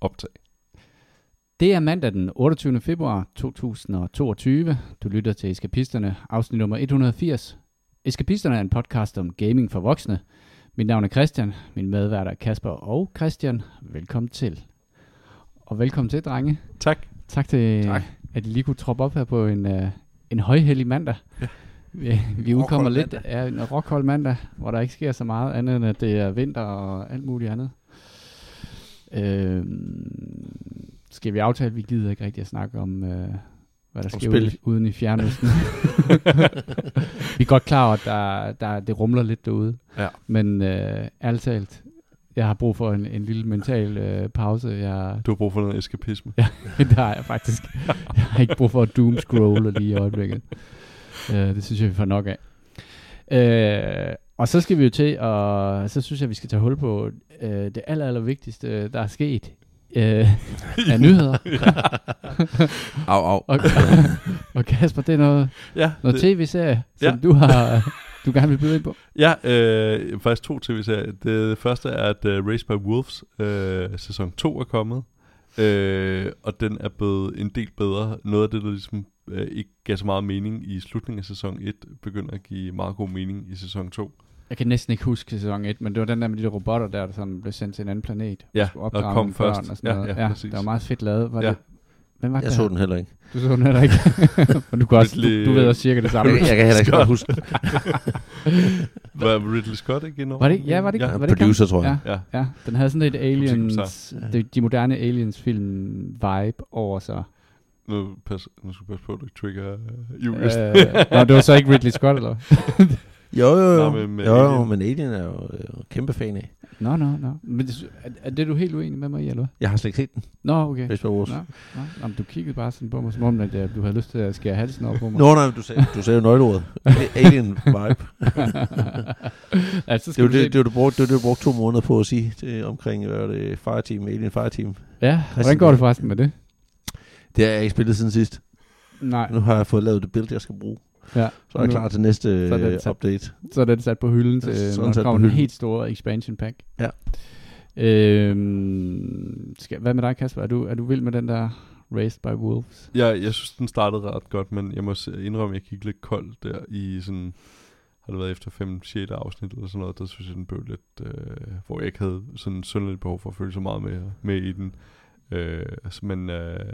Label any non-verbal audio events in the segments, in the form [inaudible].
Optag. Det er mandag den 28. februar 2022. Du lytter til Eskapisterne, afsnit nummer 180. Eskapisterne er en podcast om gaming for voksne. Mit navn er Christian, min medværter er Kasper og Christian. Velkommen til. Og velkommen til, drenge. Tak. Tak til, Tak. at I lige kunne troppe op her på en, uh, en højhellig mandag. Ja. Vi, vi udkommer lidt af en rockhold mandag, hvor der ikke sker så meget andet, end at det er vinter og alt muligt andet. Øhm, skal vi aftale, vi gider ikke rigtig at snakke om, øh, hvad der sker ude, uden i Fjernøsten. [laughs] vi er godt klar over, at der, der, det rumler lidt derude. Ja. Men øh, ærligt talt, jeg har brug for en, en lille mental øh, pause. Jeg, Du har brug for noget eskapisme. [laughs] det har jeg faktisk. Jeg har ikke brug for at doomscrolle lige i øjeblikket. Uh, det synes jeg, vi får nok af. Uh, og så skal vi jo til, og så synes jeg, vi skal tage hul på uh, det aller, aller vigtigste, der er sket uh, [laughs] af nyheder. [laughs] Au, au. og, og Kasper, det er noget, ja, noget det, tv-serie, som Ja. du har du gerne vil byde ind på. [laughs] ja øh, faktisk to tv-serier. Det første er, at uh, Race by Wolves øh, sæson 2 er kommet. Øh, og den er blevet en del bedre. Noget af det, der ligesom øh, ikke gav så meget mening i slutningen af sæson 1, begynder at give meget god mening i sæson 2. Jeg kan næsten ikke huske sæson 1, men det var den der med de der robotter der, som blev sendt til en anden planet. Ja, skulle og opdrage kom først. Og sådan Ja, noget. ja, præcis. det var meget fedt lavet. Var Ja. det, hvem var Jeg det så her? den heller ikke. Du så den heller ikke. [laughs] Men du, kan også, du, Ridley- du ved også cirka det samme. Jeg, [laughs] jeg kan heller ikke huske. [laughs] Var Ridley Scott ikke indover? Var det ja, var det ikke- Ja, var det Producer, tror jeg. Ja, ja. ja, den havde sådan et aliens, de, de moderne aliens film vibe over sig. Nu, pas, nu skal du passe på, at du ikke trigger uh, Julius. Øh, nå, det var så ikke Ridley Scott, eller? Jo, jo, jo. Nå, men jo, jo, Alien. men Alien er jo øh, kæmpe fan af. Nå, nå, nå. Men det, er, er det du helt uenig med mig i, eller hvad? Jeg har slet ikke set den. Nå, okay. Hvis var Nå, nå. Nå, men du kiggede bare sådan på mig, som om at, øh, du havde lyst til at skære halsen over på mig. Nå, nej, du sagde, du sagde jo nøgleordet. [laughs] Alien vibe. [laughs] altså, Det skal var du se- det, det, var det, du brugte, det, var det, du brugte to måneder på at sige til, omkring hvad var det, Fireteam, Alien Fireteam. Ja, hvordan går det forresten med det? Det har jeg ikke spillet siden sidst. Nej, Nu har jeg fået lavet det build, jeg skal bruge. Ja. Så er jeg klar til næste Så er den sat. update. Så er den sat på hylden til, Så når der kommer en helt store expansion pack. Ja. Øhm, skal, hvad med dig, Kasper? Er du, er du vild med den der Raised by Wolves? Ja, jeg synes, den startede ret godt, men jeg må indrømme, at jeg gik lidt kold der i sådan... Har det været efter 5 6 afsnit eller sådan noget, der synes jeg, den blev lidt... Øh, hvor jeg ikke havde sådan synderligt behov for at følge så meget med, med i den. Øh, altså, men øh,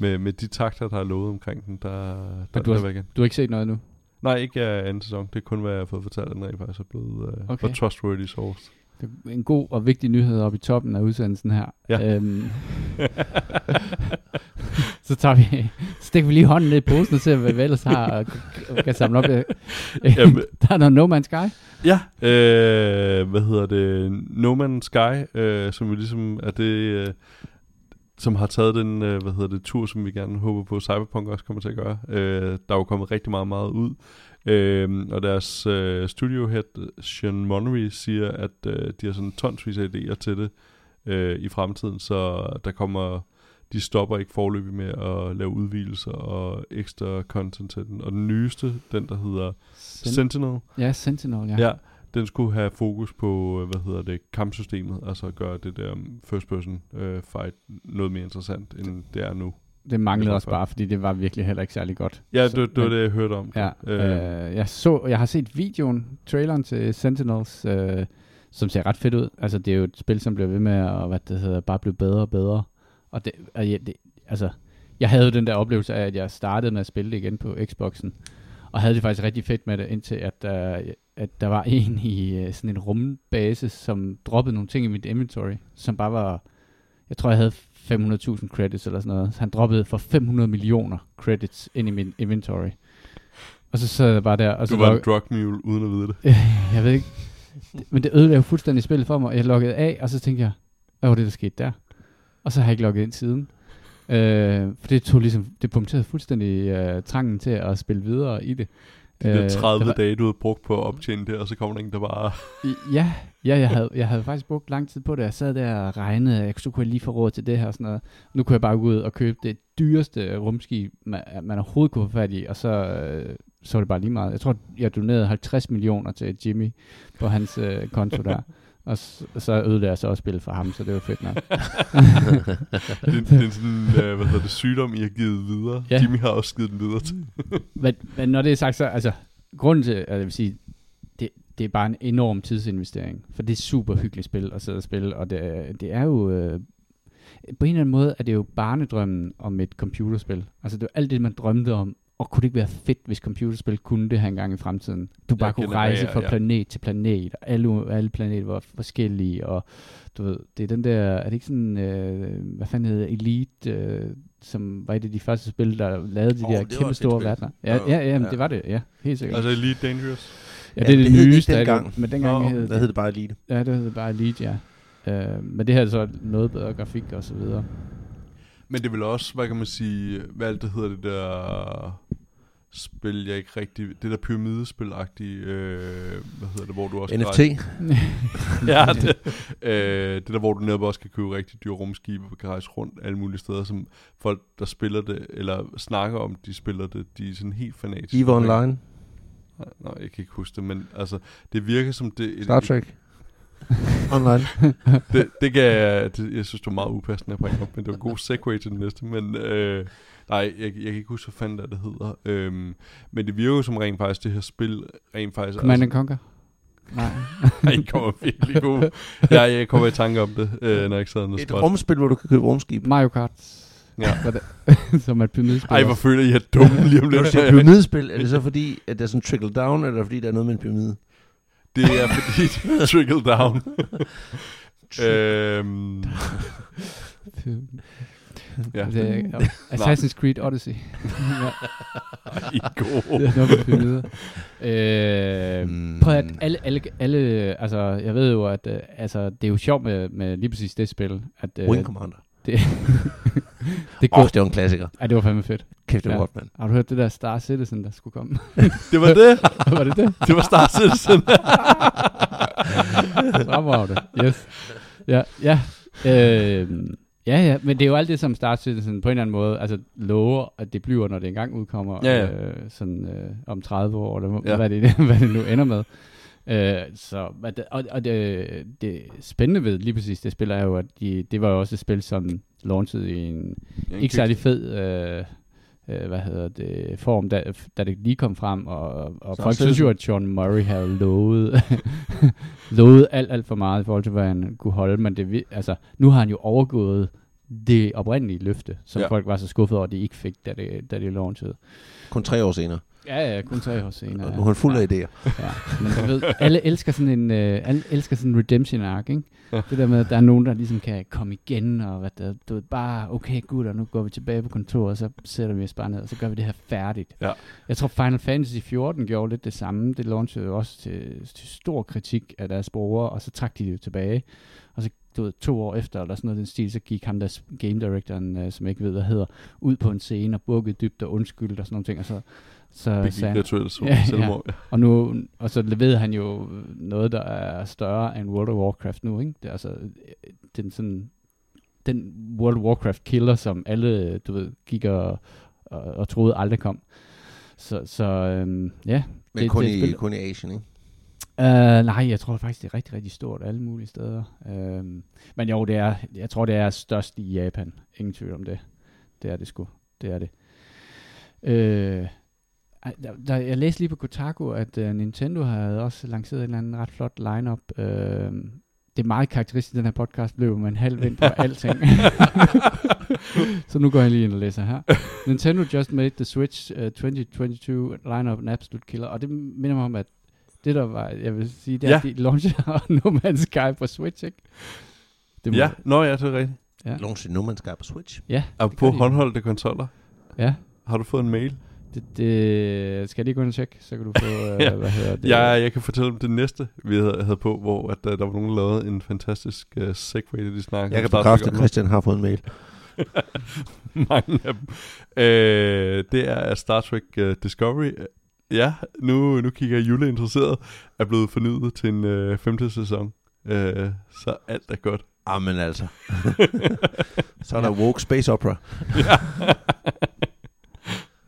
med, med de takter, der er lovet omkring den, der, der, du der har- var igen. Du har ikke set noget nu? Nej, ikke af anden sæson. Det er kun, hvad jeg har fået fortalt, den rent faktisk er blevet øh, Okay. trustworthy source. Det er en god og vigtig nyhed oppe i toppen af udsendelsen her. Ja. Øhm, [laughs] så tager vi, stikker vi lige hånden ned i posen og ser, hvad vi ellers har og kan samle op. Jamen, [laughs] der er noget No Man's Sky. Ja, øh, hvad hedder det? No Man's Sky, øh, som jo ligesom er det, øh, som har taget den, øh, hvad hedder det, tur, som vi gerne håber på, Cyberpunk også kommer til at gøre. Øh, der er jo kommet rigtig meget, meget ud. Øh, og deres øh, studiohead, Sean Monnery, siger, at øh, de har sådan tonsvis af idéer til det øh, i fremtiden, så der kommer, de stopper ikke forløbig med at lave udvidelser og ekstra content til den. Og den nyeste, den der hedder Sen- Sentinel, ja, Sentinel, ja. Ja. Den skulle have fokus på, øh, hvad hedder det, kampsystemet, altså gøre det der um, first person øh, fight noget mere interessant, end det er nu. Det manglede også bare, fordi det var virkelig heller ikke særlig godt. Ja, Så- det, det var det, jeg hørte om. Ja, Øh, øh, jeg, så, jeg har set videoen, traileren til Sentinels, øh, som ser ret fedt ud. Altså, det er jo et spil, som bliver ved med at hvad det hedder, bare blive bedre og bedre. Og det, og ja, det, altså, jeg havde jo den der oplevelse af, at jeg startede med at spille det igen på Xboxen, og havde det faktisk rigtig fedt med det, indtil at, øh, at der var en i øh, sådan en rumbase, som droppede nogle ting i mit inventory, som bare var, jeg tror, jeg havde 500.000 credits eller sådan noget. Så han droppede for 500 millioner credits ind i min inventory. Og så sad jeg bare der, og så du var en log- drug mule, uden at vide det. [laughs] jeg ved ikke, men det ødelagde fuldstændig spillet for mig. Jeg loggede af, og så tænkte jeg, hvad var det, der skete der? Og så har jeg ikke logget ind siden. Øh, for det tog ligesom, det punkterede fuldstændig øh, trangen til at spille videre i det. De der Øh, 30 der var- dage, du havde brugt på at optjene det, og så kommer der en, der bare... Ja, ja jeg, havde, jeg havde faktisk brugt lang tid på det. Jeg sad der og regnede, jeg, så kunne jeg lige få råd til det her og sådan noget. Nu kunne jeg bare gå ud og købe det dyreste rumskib, man, man overhovedet kunne få fat i, og så, øh, så var det bare lige meget. Jeg tror, jeg donerede 50 millioner til Jimmy på hans øh, konto der. [laughs] Og så ødelagde jeg så også spillet for ham, så det var fedt nok. det, det er sådan, øh, hvad hedder det, sygdom, I har givet videre. Ja. Jimmy har også givet den videre til. men, men når det er sagt, så altså, grunden til, at jeg vil sige, det, det er bare en enorm tidsinvestering, for det er super hyggeligt spil at sidde og spille, og det, er- det er jo, øh, på en eller anden måde er det jo barnedrømmen om et computerspil. Altså det er alt det, man drømte om, og kunne det ikke være fedt, hvis computerspil kunne det her engang i fremtiden? Du bare Ja, kunne rejse fra ja. planet til planet, og alle, alle planeter var forskellige, og du ved, det er den der, er det ikke sådan, øh, hvad fanden hedder det, Elite, øh, som var et af de første spil, der lavede de Åh, der det kæmpe store verdener. Ja, ja, ja, ja. det var det, ja, helt sikkert. Altså Elite Dangerous. ja, ja, det er det, det hed det nyeste det, dengang. men dengang Nå, hed Der det, hed det bare Elite. ja, det hed det bare Elite, ja. Øh, men det her er så noget bedre grafik og så videre. Men det vil også, hvad kan man sige, hvad alt det hedder det der spil, jeg ikke rigtig, det der pyramidespil-agtige, øh, hvad hedder det, hvor du også kan NFT. rejse- [laughs] ja, det, øh, det der, hvor du netop også kan købe rigtig dyre rumskibe og kan rejse rundt alle mulige steder, som folk, der spiller det, eller snakker om, de spiller det, de er sådan helt fanatiske. EVE Online. Nej, nej, jeg kan ikke huske det, men altså, det virker som det... et- Star Trek. [laughs] Online. det, det kan jeg, det, jeg synes, det var meget upassende at bringe op, men det var en god segue til det næste. Men øh, nej, jeg, jeg kan ikke huske, hvad fanden det, er, det hedder. Øhm, men det virker jo som rent faktisk, det her spil rent faktisk... Command and Conquer? Nej. [laughs] I kommer virkelig god. Ja, jeg kommer i tanke om det, øh, når jeg ikke sad noget Et spot. rumspil, hvor du kan købe rumskib. Mario Kart. Ja. [laughs] Som er et pyramidespil. Ej, hvor føler I er dumme lige om Når du lidt. siger pyramidespil, er det så fordi, at der er sådan trickle down, eller er det fordi, der er noget med en pyramide? Det er fordi, [laughs] trickle down. [laughs] øhm, ja, Det er, Assassin's Creed Odyssey. [laughs] ja, I er gode. det er noget med pyramider. Øh, Mm. Prøv at alle, alle, alle, altså, jeg ved jo, at øh, altså, det er jo sjovt med, med lige præcis det spil, at øh, Wing Commander. det, det, går, oh, det var en klassiker. ej, det var fandme fedt. Kæft, det var Ja. godt, mand. Har du hørt det der Star Citizen, der skulle komme? [laughs] Det var det. [laughs] var det det? Det var Star Citizen. [laughs] Fremragende. Yes. Ja, ja. Øh, ja, ja, men det er jo alt det, som Star Citizen på en eller anden måde altså, lover, at det bliver, når det engang udkommer. Ja, ja. Øh, sådan øh, om 30 år, eller Ja. ja. hvad, det, hvad det nu ender med. Øh, så, det, og, og det, det spændende ved lige præcis det spil er jo, at de, det var jo også et spil, som launchede i en ikke særlig fed øh, øh, hvad hedder det, form, da, da det lige kom frem, og, og Så folk synes jo, at Sean Murray havde lovet, [laughs] lovet alt, alt for meget i forhold til, hvad han kunne holde, men det, altså, nu har han jo overgået det oprindelige løfte, som Ja. ja. folk var så skuffet over, at de ikke fik, da det, da det launchede. Kun tre år senere. Ja, ja, kun tre år senere. Nu er han fuld ja. af idéer. Ja, men du ved, alle elsker sådan en, øh, alle elsker sådan en redemption arc, ikke? Ja. Ja. Det der med, at der er nogen, der ligesom kan komme igen, og hvad der, du ved, bare, okay gutter, nu går vi tilbage på kontoret, og så sætter vi os bare ned, og så gør vi det her færdigt. Ja. Jeg tror, Final Fantasy 14 gjorde lidt det samme. Det launchede jo også til, til stor kritik af deres brugere, og så trak de det jo tilbage. Du ved, to år efter, eller sådan noget den stil, så gik ham der game directoren, øh, som jeg ikke ved, hvad hedder, ud på en scene og bukkede dybt og undskyldte og sådan nogle ting, og så, så Begik sagde han, rituel så, [laughs] Ja, selvmord. Ja. og nu, og så leverede han jo noget, der er større end World of Warcraft nu, ikke? Det er altså, øh, den sådan, den World of Warcraft killer, som alle, du ved, gik og, og, og troede aldrig kom. Så, så øhm, ja. Men Det- kun, det et i, kun i Asien, ikke? Uh, nej, jeg tror faktisk, det er rigtig, rigtig stort alle mulige steder. Um, men jo, det er, jeg tror, det er størst i Japan. Ingen tvivl om det. Det er det sgu. Det er det. Uh, der, der, jeg læste lige på Kotaku, at uh, Nintendo havde også lanceret en eller anden ret flot lineup. Uh, det er meget karakteristisk, den her podcast blev med en halv vind på [laughs] alting. [laughs] Så nu går jeg lige ind og læser her. Nintendo just made the Switch uh, 2022 lineup an absolute killer. Og det minder mig om, at det der var, jeg vil sige, det er, Ja. at de launcher [laughs] No Man's Sky på Switch, ikke? Det må- ja, nå ja, det er rigtigt. Ja. Launch No Man's Sky på Switch. Ja, Og det på håndholdte kontroller, ja. har du fået en mail? Det, det, skal jeg lige gå ind og tjekke, så kan du få, uh, [laughs] Ja. hvad hedder det? Ja, jeg kan fortælle om det næste, vi havde, havde på, hvor at, uh, der var nogen, der lavede en fantastisk uh, segway, da de snakkede Jeg kan bekræfte, at Christian har fået en mail. [laughs] Mange af dem. Øh, det er at Star Trek uh, Discovery. Ja, nu, nu kigger jeg Jule interesseret. Er blevet fornyet til en uh, femte sæson. Uh, så alt er godt. Amen altså. [laughs] Så er der Woke Space Opera. [laughs]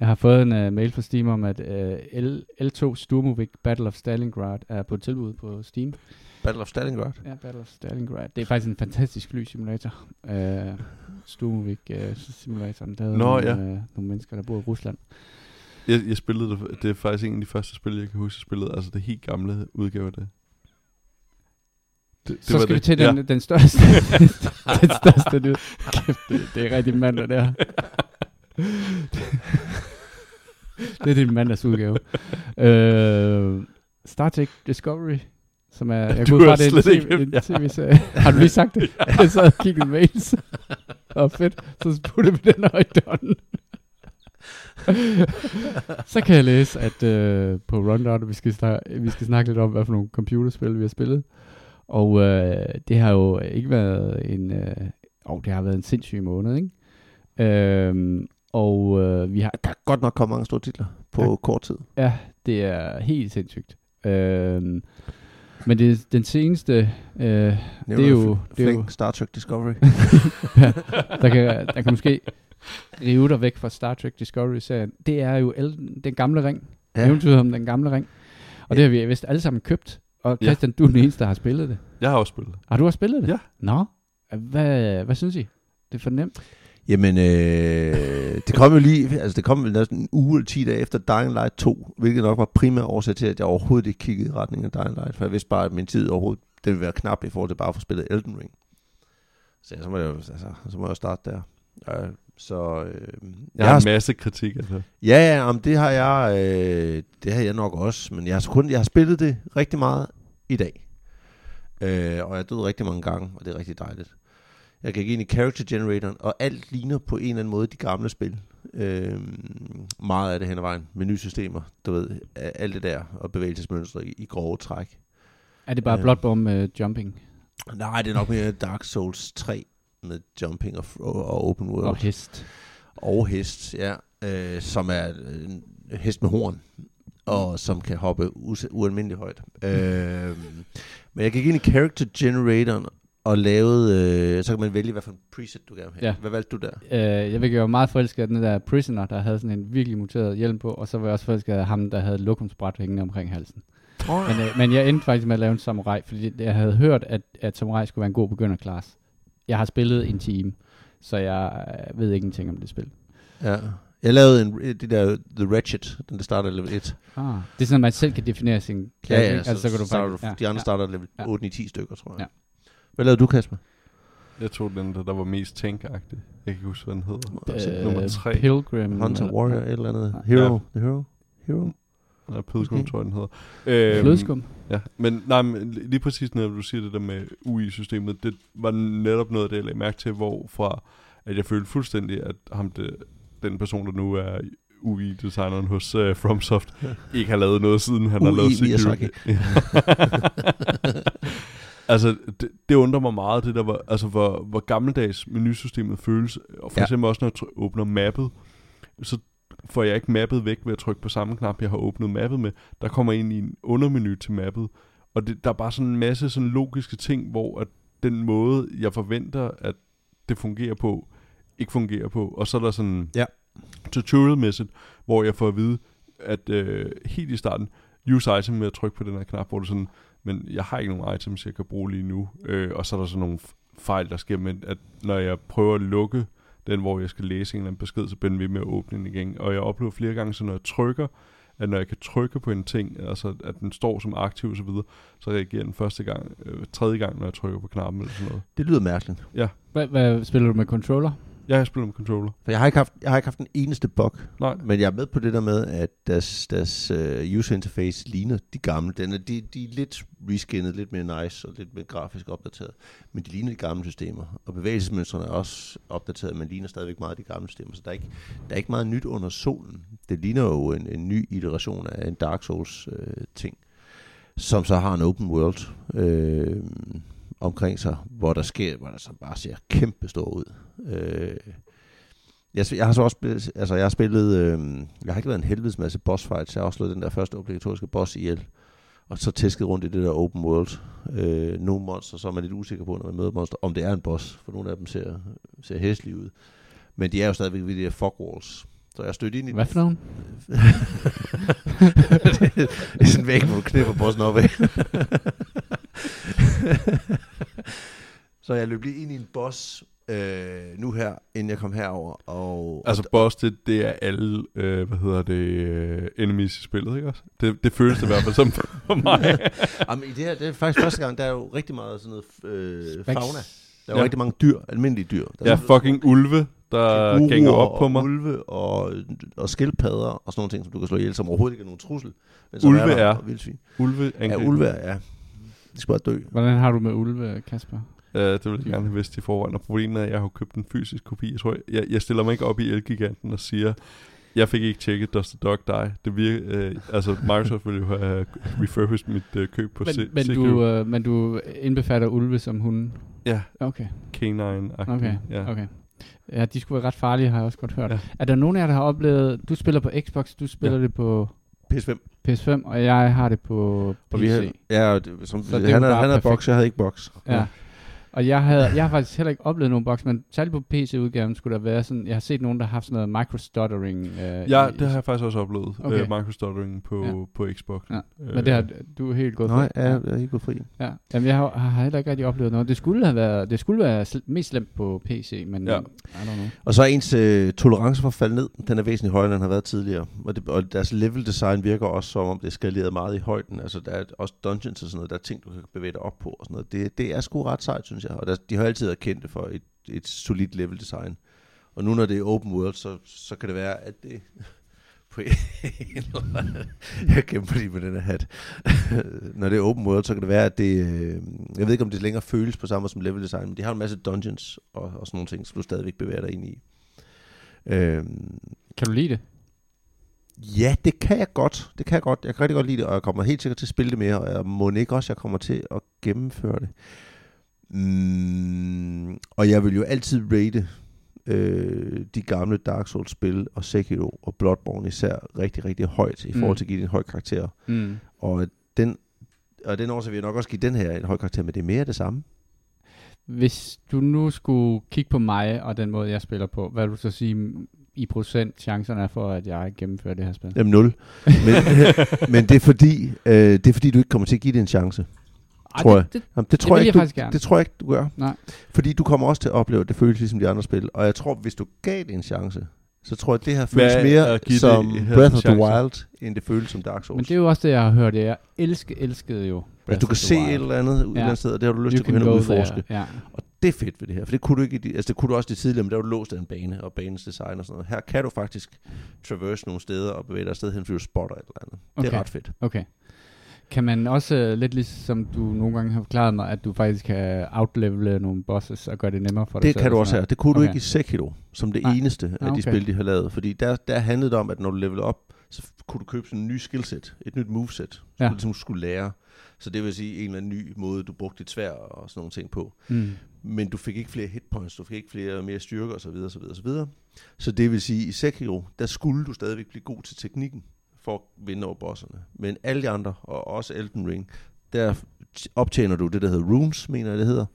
Jeg har fået en uh, mail fra Steam om, at uh, L, L2 Sturmovik Battle of Stalingrad er på tilbud på Steam. Battle of Stalingrad. Ja, Battle of Stalingrad. Det er faktisk en fantastisk flysimulator. Uh, Stumvik uh, simulatoren. Der Nå, nogle, ja. uh, nogle mennesker, der bor i Rusland. Jeg, jeg spillede det, det er faktisk en af de første spil, jeg kan huske, jeg spillede, altså det helt gamle udgave af det. det, det Så skal vi det. til den, ja. den største, [laughs] den største nyhed. Kæft, det, det er rigtig mandag der. [laughs] det er din mandagsudgave. Uh, Star Trek Discovery, som er, jeg Du har det er en, ikke- TV, en. Har du lige sagt det? [laughs] Jeg sad og kiggede mails. Og fedt, så putter vi den højt. [laughs] så kan jeg læse, at øh, på Rundown, vi skal, snak- vi skal snakke lidt om, hvad for nogle computerspil vi har spillet. Og øh, det har jo ikke været en... Øh, oh, det har været en sindssyg måned, ikke? Øhm, og øh, vi har... Der er godt nok kommet mange store titler på Ja. kort tid. Ja, det er helt sindssygt. Øhm, men det, den seneste... Øh, det er jo... Det er jo Star Trek Discovery. [laughs] ja, der, kan, der kan måske rive dig væk fra Star Trek Discovery-serien. Det er jo el- den gamle ring. Ja. Eventyret om den gamle ring. Og det har vi vist alle sammen købt. Og Ja. Christian, du er den eneste, der har spillet det. Jeg har også spillet det. Har du også spillet det? Ja. Nå, hvad, hvad synes I? Det er for nemt. Jamen, øh, det kom jo lige, altså det kom vel næsten en uge eller 10 dage efter Dying Light 2, hvilket nok var primær årsag til, at jeg overhovedet ikke kiggede i retning af Dying Light, for jeg vidste bare, at min tid overhovedet, den ville være knap i forhold til bare at få spillet Elden Ring. Så, ja, så, må jeg, jo- altså, så må jeg starte der. Øh, så øh, Jeg har en masse kritik af det. Ja, ja, om det har jeg, øh, det har jeg nok også, men jeg har, så kun, jeg har spillet det rigtig meget i dag. Øh, og jeg er død rigtig mange gange, og det er rigtig dejligt. Jeg gik ind i Character Generatoren, og alt ligner på en eller anden måde de gamle spil. Øh, meget af det hen ad vejen. Menusystemer, du ved, alt det der, og bevægelsesmønstre i, i grove træk. Er det bare Ja. Bloodborne med jumping Nej, det er nok mere Dark Souls 3 med jumping og, og, open world. og hest? Og hest, ja. Øh, som er en hest med horn. Og som kan hoppe us- ualmindeligt højt. Øh, men jeg gik ind i Character Generatoren og lavede... Øh, så kan man vælge, hvad for en preset du gerne vil have. Ja. Hvad valgte du der? Øh, jeg vil være meget forelsket af den der prisoner, der havde sådan en virkelig muteret hjelm på, og så var jeg også forelsket af ham, der havde lokumsbræt hængende omkring halsen. Oh, Men, øh, men jeg endte faktisk med at lave en samurai, fordi jeg havde hørt, at, at samurai skulle være en god begynderklasse. Jeg har spillet en time, så jeg øh, ved ingenting om det spil. ja. Jeg lavede en, det der The Wretched, den der starter level 1. Ah. Det er sådan, at man selv kan definere sin klasse, ikke? Altså, så, kan du starter faktisk, du, de andre starter level Ja. 8-9-10 stykker, tror jeg. Ja. Hvad lavede du, Kasper? Jeg tog den, der, der var mest tankagtig. Jeg kan ikke huske, hvad den hedder. Øh, nummer tre. Pilgrim. Hunter, eller- Warrior, et eller andet. Ja. Hero, The Hero, Hero. Nej, Pilgrim, Måske. tror jeg, den hedder. Øhm, Flødeskum. Ja, men, nej, men lige præcis når du siger det der med UI-systemet, det var netop noget af det, jeg lagde mærke til, hvorfra at jeg følte fuldstændig, at ham det, den person, der nu er UI-designeren hos uh, FromSoft, ikke har lavet noget, siden han har UI lavet Security. Miyazaki. [laughs] altså, det, det undrer mig meget, det der var, altså, hvor, hvor gammeldags menusystemet føles. Og for Ja. ja. eksempel også, når jeg åbner mappet, så får jeg ikke mappet væk ved at trykke på samme knap, jeg har åbnet mappet med. Der kommer ind i en undermenu til mappet. Og det, der er bare sådan en masse sådan logiske ting, hvor at den måde, jeg forventer, at det fungerer på, ikke fungerer på. Og så er der sådan Ja. tutorial-mæssigt, hvor jeg får at vide, at øh, helt i starten, use item med at trykke på den her knap, hvor det sådan, men jeg har ikke nogen items, jeg kan bruge lige nu. Øh, og så er der sådan nogle fejl, der sker med, at når jeg prøver at lukke den, hvor jeg skal læse en eller anden besked, så bliver den ved med at åbne den igen. Og jeg oplever flere gange, så når jeg trykker, at når jeg kan trykke på en ting, altså at den står som aktiv og så videre, så reagerer den første gang, øh, tredje gang, når jeg trykker på knappen eller sådan noget. Det lyder mærkeligt. Hvad, hvad spiller du med controller? Jeg har spillet med controller. For jeg har ikke haft, jeg har ikke haft en eneste bug, Nej, men jeg er med på det der med, at deres, deres uh, user interface ligner de gamle. Den er, de, de er lidt reskinnet, lidt mere nice og lidt mere grafisk opdateret. Men de ligner de gamle systemer. Og bevægelsesmønstrene er også opdateret, men ligner stadigvæk meget de gamle systemer. Så der er ikke, der er ikke meget nyt under solen. Det ligner jo en, en ny iteration af en Dark Souls øh, ting, som så har en open world øh, omkring sig, hvor der sker, hvor der så bare ser kæmpe stor ud. Øh, jeg, jeg har så også spillet, altså jeg har spillet, øh, jeg har ikke været en helvedes masse boss fights, jeg har også slået den der første obligatoriske boss ihjel, og så tæsket rundt i det der open world. Øh, nogle monster, så er man lidt usikker på, når man møder monster, om det er en boss, for nogle af dem ser, ser hæslige ud. Men de er jo stadigvæk ved de der fog walls. Så jeg stødte ind i Hvad for nogen? [laughs] det er sådan en væg, hvor du knipper bossen op af. [laughs] [laughs] så jeg løb lige ind i en boss øh, nu her, inden jeg kom herover. Og, Altså boss, det, det er alle, øh, hvad hedder det, øh, enemies i spillet, ikke også? Det, det føles det i hvert fald som for mig. [laughs] Jamen, i det her, det er faktisk første gang, der er jo rigtig meget sådan noget øh, fauna. Der er jo Ja. rigtig mange dyr, almindelige dyr. Der Jeg er fucking ulve, der gænger op på og mig. ulve og, og skildpadder og sådan nogle ting, som du kan slå ihjel, som overhovedet ikke er nogen trussel. Men som Ulve der, er. og vildsvin. Ulve Ja, angriber. ulve er, ja. De skal bare dø. Hvordan har du med ulve, Kasper? Uh, det ville jeg gerne have vidst i forvejen. Og problemet er, at jeg har købt en fysisk kopi. Jeg, tror, jeg, jeg stiller mig ikke op i Elgiganten og siger, jeg fik ikke tjekket Does the Dog Die. Det virker, uh, altså Microsoft ville jo have refurbished mit uh, køb på Men, men, du, øh, men du indbefatter ulve som hunden? Ja, Okay, canine okay, ja. okay. Ja, de skulle være ret farlige, har jeg også godt hørt. Ja. Er der nogen af jer, der har oplevet... Du spiller på Xbox, du spiller Ja. det på PS5. PS5, og jeg har det på PC. Og vi havde, ja, som, Så det er han, havde, han havde perfekt. box, jeg havde ikke box. Ja. Og jeg, havde, jeg har faktisk heller ikke oplevet nogen boks, men særligt på PC-udgaven skulle der være sådan, jeg har set nogen, der har haft sådan noget microstuttering. Øh, Ja, i, det har jeg faktisk også oplevet. Okay. Okay. Uh, microstuttering på, Ja. på Xbox. Ja. Øh, Men det har du er helt gået Nej, for. ja, jeg er ikke gået fri. ja. Jamen, jeg har, har heller ikke rigtig oplevet noget. Det skulle have været, det skulle være sl- mest slemt på PC, men Ja. I don't know. Og så er ens øh, tolerance for at falde ned, den er væsentligt højere, end den har været tidligere. Og, det, og deres level design virker også som om, det er skaleret meget i højden. Altså der er også dungeons og sådan noget, der er ting, du kan bevæge dig op på og sådan noget. Det, det er sgu ret sejt, synes jeg. Og der, de har altid været kendte for et, et solidt level design. Og nu når det er open world, så, så kan det være, at det... [laughs] på en eller anden- jeg kæmper lige med den her hat. [laughs] når det er open world, så kan det være, at det... øh, Jeg ved ikke, om det længere føles på samme måde som level design, men de har en masse dungeons og, og sådan nogle ting, som du stadigvæk bevæger dig ind i. Øhm, Kan du lide det? ja, det kan jeg godt. Det kan jeg godt. Jeg kan rigtig godt lide det, og jeg kommer helt sikkert til at spille det mere, og jeg må ikke også, jeg kommer til at gennemføre det. Mm, og jeg vil jo altid rate øh, de gamle Dark Souls-spil, og Sekiro og Bloodborne især rigtig, rigtig højt, i forhold til at give det en høj karakter. Mm. Og den, og den årsag vil jeg nok også give den her en høj karakter, men det er mere det samme. Hvis du nu skulle kigge på mig og den måde, jeg spiller på, hvad vil du så sige mm, i procent chancerne er for, at jeg gennemfører det her spil? Jamen nul. Men, [laughs] men det, er fordi, øh, det er fordi, du ikke kommer til at give det en chance. Tror jeg. Det, det, Jamen, det, tror jeg, jeg ikke, du, gerne. det tror jeg ikke, du gør. Nej. Fordi du kommer også til at opleve, at det føles ligesom de andre spil. Og jeg tror, hvis du gav det en chance, så tror jeg, at det her føles Hvad er mere det som Breath of the chance? Wild, end det føles som Dark Souls. Men det er jo også det, jeg har hørt. Jeg elsker, elskede jo. at Breath du of kan the se Wild. et eller andet ud Ja. ja. andet sted, og det har du lyst You til at gå hen og udforske. Ja. Og det er fedt ved det her, for det kunne du ikke, altså det kunne du også det tidligere, men der var du låst af en bane og banens design og sådan noget. Her kan du faktisk traverse nogle steder og bevæge dig afsted hen, fordi du spotter et eller andet. Det Okay. er ret fedt. Okay. Kan man også, øh, lidt ligesom du nogle gange har forklaret mig, at du faktisk kan outlevele nogle bosses og gøre det nemmere for dig Det selv kan du og også her. Det kunne du Okay. ikke i Sekiro, som det Nej. eneste af Ah, de okay. spil, de har lavet. Fordi der, der handlede det om, at når du levelede op, så kunne du købe sådan en ny skillset, et nyt moveset, som Ja. du ligesom skulle lære. Så det vil sige en eller anden ny måde, du brugte dit svær og sådan nogle ting på. Mm. Men du fik ikke flere hitpoints, du fik ikke flere mere styrke osv. osv., osv. Så det vil sige, i Sekiro, der skulle du stadigvæk blive god til teknikken for at vinde over bosserne. Men alle de andre, og også Elden Ring, der optjener du det, der hedder runes, mener jeg det hedder.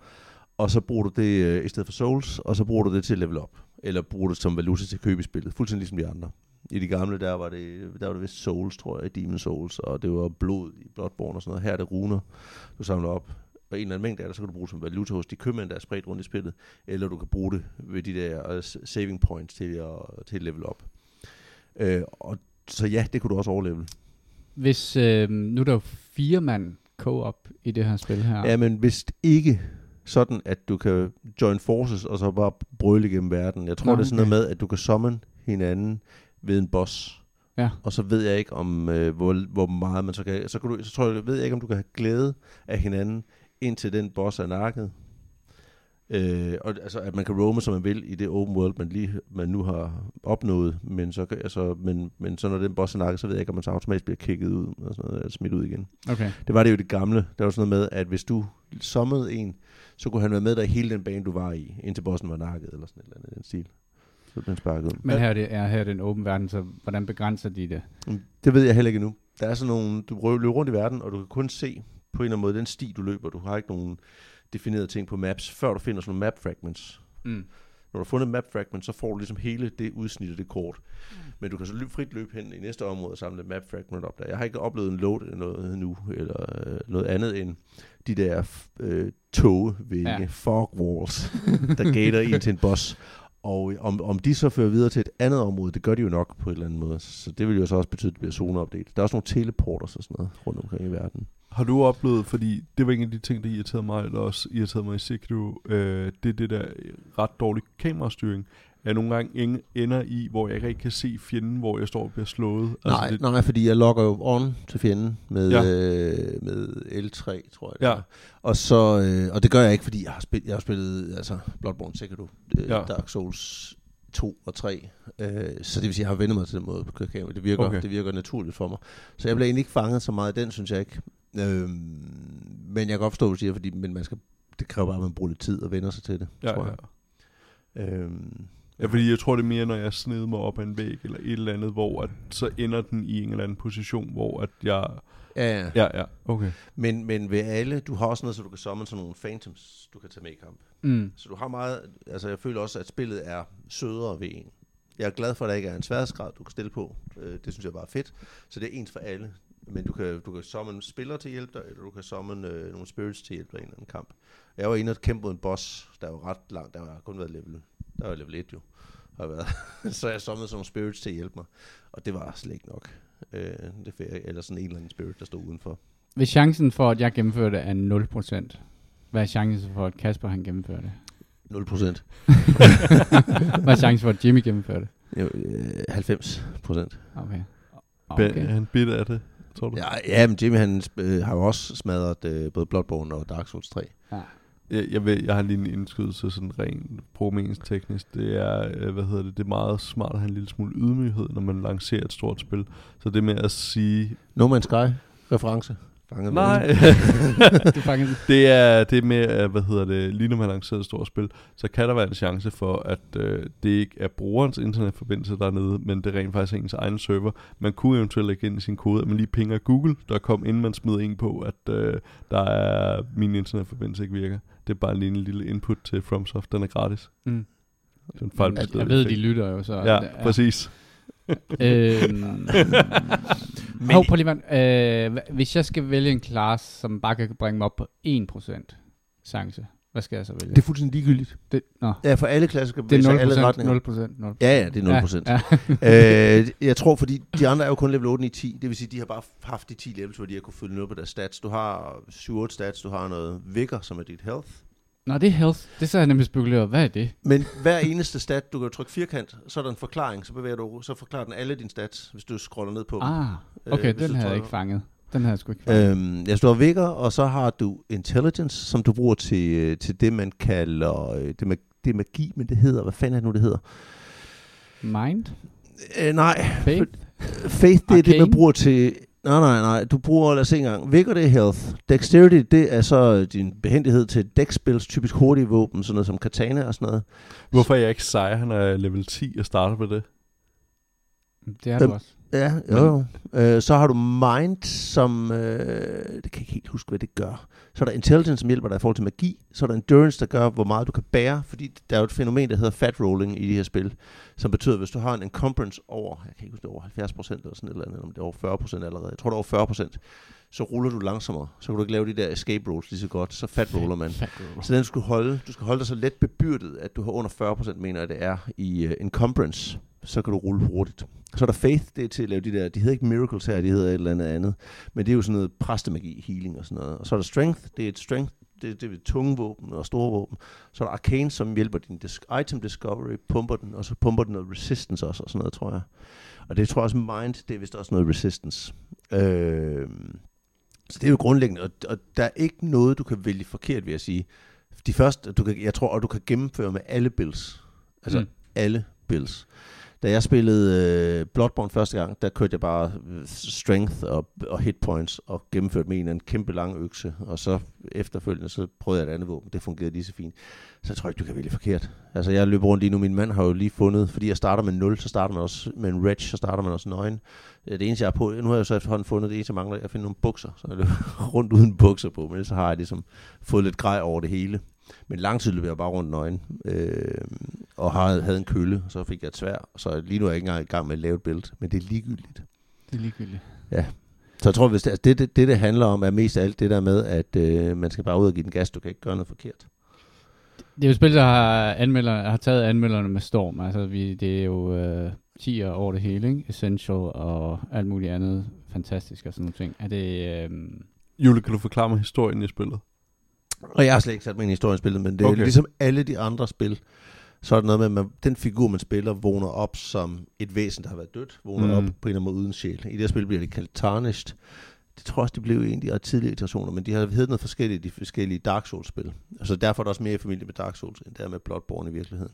Og så bruger du det øh, i stedet for souls, og så bruger du det til at level up. Eller bruger det som valuta til at købe i spillet. Fuldstændig ligesom de andre. I de gamle, der var det, der var det vist souls, tror jeg, Demon Souls, og det var blod i Bloodborne og sådan noget. Her er det runer, du samler op. Og en eller anden mængde af det, så kan du bruge det som valuta hos de købmænd, der er spredt rundt i spillet. Eller du kan bruge det ved de der øh, saving points til at, til at level op. Øh, og så ja, det kunne du også overleve. Hvis, øh, nu er der jo fire mand co-op i det her spil her. Ja, men hvis ikke sådan, at du kan join forces og så bare brøle igennem verden. Jeg tror, Nå, det er sådan noget med, at du kan summon hinanden ved en boss. Ja. Og så ved jeg ikke, om øh, hvor, hvor meget man så kan... Så, kan du, så tror jeg, ved jeg ikke, om du kan have glæde af hinanden, indtil den boss er nakket. Øh, og, altså, at man kan roame, som man vil, i det open world, man, lige, man nu har opnået. Men så, altså, men, men så når den boss er så ved jeg ikke, om man så automatisk bliver kigget ud, og sådan noget, smidt ud igen. Okay. Det var det jo det gamle. Der var sådan noget med, at hvis du sommede en, så kunne han være med dig i hele den bane, du var i, indtil bossen var nakket, eller sådan et eller andet i den stil. Så blev den sparket ud. Men her er, det, er, her er det en åben verden, så hvordan begrænser de det? Det ved jeg heller ikke endnu. Der er sådan nogle, du løber rundt i verden, og du kan kun se på en eller anden måde den sti, du løber. Du har ikke nogen definerede ting på maps, før du finder sådan nogle map fragments. Mm. Når du har fundet map fragment, så får du ligesom hele det udsnit af det kort. Men du kan så løb, frit løbe hen i næste område og samle map fragment op der. Jeg har ikke oplevet en load eller noget nu, eller øh, noget andet end de der øh, togvægge, Ja. ja. fog walls, der gater en til en boss. Og om, om de så fører videre til et andet område, det gør de jo nok på en eller anden måde. Så det vil jo så også betyde, at det bliver zoneopdelt. Der er også nogle teleporters og sådan noget rundt omkring i verden. Har du oplevet, fordi det var en af de ting, der irriterede mig, eller også irriterede mig i Sekiro, øh, det er det der ret dårlige kamerastyring. Jeg nogle gange ender i, hvor jeg ikke kan se fjenden, hvor jeg står og bliver slået. Nej, det, nej, fordi jeg logger jo on til fjenden med, Ja. øh, med L3, tror jeg det Ja. er. Og, så, øh, og det gør jeg ikke, fordi jeg har, spillet, jeg har spillet altså, Bloodborne Sekiro, øh, Ja. Dark Souls 2 og 3. Øh, så det vil sige, at jeg har vendt mig til den måde at køre kamera. Det virker, okay. det virker naturligt for mig. Så jeg bliver egentlig ikke fanget så meget af den, synes jeg ikke. Øh, men jeg kan godt forstå, hvad du siger, fordi men man skal, det kræver bare, at man bruger lidt tid og vender sig til det, ja, tror ja. jeg. Øh, ja, fordi jeg tror, det er mere, når jeg sned mig op ad en væg, eller et eller andet, hvor at, så ender den i en eller anden position, hvor at jeg... ja, ja. Ja, ja, okay. Men, men ved alle, du har også noget, så du kan summon sådan nogle phantoms, du kan tage med i kamp. Mm. Så du har meget, altså jeg føler også, at spillet er sødere ved en. Jeg er glad for, at der ikke er en sværhedsgrad, du kan stille på. Øh, Det synes jeg bare er fedt. Så det er ens for alle. Men du kan, du kan summon spillere til hjælp dig, eller du kan summon øh, nogle spirits til hjælp dig i en eller anden kamp. Jeg var inde og kæmpe mod en boss, der var ret langt. Der var kun været level, der var level 1 jo. Har været. [laughs] så jeg summonede sådan nogle spirits til at hjælpe mig. Og det var slet ikke nok. Øh, det fik eller sådan en eller anden spirit, der stod udenfor. Hvis chancen for, at jeg gennemfører det, er 0%, hvad er chancen for, at Kasper han gennemfører det? 0 procent. [laughs] Hvad er chancen for, at Jimmy gennemfører det? Jo, øh, 90 procent. Okay. okay. han bidt af det, tror du? Ja, ja, men Jimmy han øh, har jo også smadret øh, både Bloodborne og Dark Souls 3. Ja. Jeg, jeg, ved, jeg har lige en indskydelse sådan rent programmeringsteknisk. teknisk. Det er, øh, hvad hedder det, det er meget smart at have en lille smule ydmyghed, når man lancerer et stort spil. Så det med at sige, No Man's Sky reference. Fanget nej, det er faktisk... det er det med, at, hvad hedder det, lige når man lancerer et stort spil, så kan der være en chance for, at øh, det ikke er brugerens internetforbindelse dernede, men det er rent faktisk ens egen server. Man kunne eventuelt lægge ind i sin kode, at man lige pinger Google, der kom inden man smider en på, at øh, der er min internetforbindelse ikke virker. Det er bare lige en lille input til FromSoft, den er gratis. Mm. Det er en fejl, Jeg, jeg ved, de lytter jo, så... Ja, præcis. Øhm, [laughs] Hov, prøv lige øh, Hvis jeg skal vælge en class, som bare kan bringe mig op på 1% chance, hvad skal jeg så vælge? Det er fuldstændig ligegyldigt. det, nå, Ja, for alle klasser kan i er alle 0%, retninger. 0%, 0%. Ja, ja, det er 0 procent. Ja, Ja. øh, [laughs] jeg tror, fordi de andre er jo kun level 8, 9, 10. Det vil sige, de har bare haft de 10 levels, hvor de har kunne følge noget på deres stats. Du har 7-8 stats, du har noget vigor, som er dit health. Nå, det er health. Det så har jeg nemlig spekuleret. Hvad er det? Men hver eneste stat, du kan trykke firkant, så er der en forklaring, så bevæger du, så forklarer den alle dine stats, hvis du scroller ned på dem. Ah, okay, Øh, den havde jeg ikke fanget. Den havde jeg sgu ikke fanget. Øhm, ja, så du har vigor, og så har du intelligence, som du bruger til, øh, til det, man kalder, øh, det, mag- det er magi, men det hedder, hvad fanden er det nu, det hedder? Mind? Øh, nej, Faith? faith, det er det, man Arcane? bruger til, nej, nej, nej, du bruger, lad os se engang, vigor, det er health, dexterity, det er så din behendighed til dex-spills, typisk hurtige våben, sådan noget som katana og sådan noget. Hvorfor er jeg ikke sej? Han er level 10 og starter på det. Det er du også. Ja, jo, jo. Øh, så har du mind, som... Øh, det kan jeg ikke helt huske, hvad det gør. Så er der intelligence, som hjælper dig i forhold til magi. Så er der endurance, der gør, hvor meget du kan bære. Fordi der er jo et fænomen, der hedder fat rolling i de her spil. Som betyder, at hvis du har en encumbrance over... Jeg kan ikke huske, det er over 70 procent eller sådan et eller andet. Eller om det er over 40 procent allerede. Jeg tror, det er over 40 procent. Så ruller du langsommere. Så kan du ikke lave de der escape rolls lige så godt. Så fat roller man. Fat roller. Så den skal du holde. Du skal holde dig så let bebyrdet, at du har under 40%, mener jeg, det er, i uh, encumbrance. Så kan du rulle hurtigt. Så er der faith, det er til at lave de der, de hedder ikke miracles her, de hedder et eller andet andet. Men det er jo sådan noget præstemagi, healing og sådan noget. Og så er der strength, det er et strength, det, det er tunge våben og store våben. Så er der arcane, som hjælper din dis- item discovery, pumper den, og så pumper den noget resistance også og sådan noget, tror jeg. Og det tror jeg også mind, det er vist også noget resistance. Øh, så det er jo grundlæggende, og, og der er ikke noget, du kan vælge forkert, vil jeg sige. De første, du kan, jeg tror, og du kan gennemføre med alle builds. Altså Mm. alle builds. Da jeg spillede øh, Bloodborne første gang, der kørte jeg bare øh, strength og, og hit points og gennemførte med en eller anden kæmpe lang økse. Og så efterfølgende, så prøvede jeg et andet våben. Det fungerede lige så fint. Så jeg tror ikke, du kan vælge forkert. Altså jeg løber rundt lige nu. Min mand har jo lige fundet, fordi jeg starter med 0, så starter man også med en wretch, så starter man også nøgen. Øh, det eneste, jeg har på, nu har jeg så efterhånden fundet, det eneste, jeg mangler, jeg finder nogle bukser. Så jeg løber [laughs] rundt uden bukser på, men så har jeg ligesom fået lidt grej over det hele. Men lang tid løb jeg bare rundt nøgen, øh, og havde, havde en kølle, så fik jeg et svær, så lige nu er jeg ikke engang i gang med at lave et bælte, men det er ligegyldigt. Det er ligegyldigt. Så jeg tror, hvis det, altså det, det, det, det handler om, er mest af alt det der med, at øh, man skal bare ud og give den gas, du kan ikke gøre noget forkert. Det er jo et spil, der har, anmelder, har taget anmelderne med storm. Altså, vi, det er jo øh, 10 over det hele, ikke? Essential og alt muligt andet fantastisk og sådan nogle ting. Er det... Øh, Jule, kan du forklare mig historien i spillet? Og jeg har slet ikke sat mig ind i historien spillet, men det er Okay. ligesom alle de andre spil, så er det noget med, at man, den figur, man spiller, vågner op som et væsen, der har været dødt, vågner Mm. op på en eller anden måde uden sjæl. I det her spil bliver det kaldt Tarnished. Det tror jeg også, de blev en af de ret tidlige iterationer, men de har heddet noget forskelligt i de forskellige Dark Souls-spil. Altså derfor er der også mere i familie med Dark Souls, end der er med Bloodborne i virkeligheden.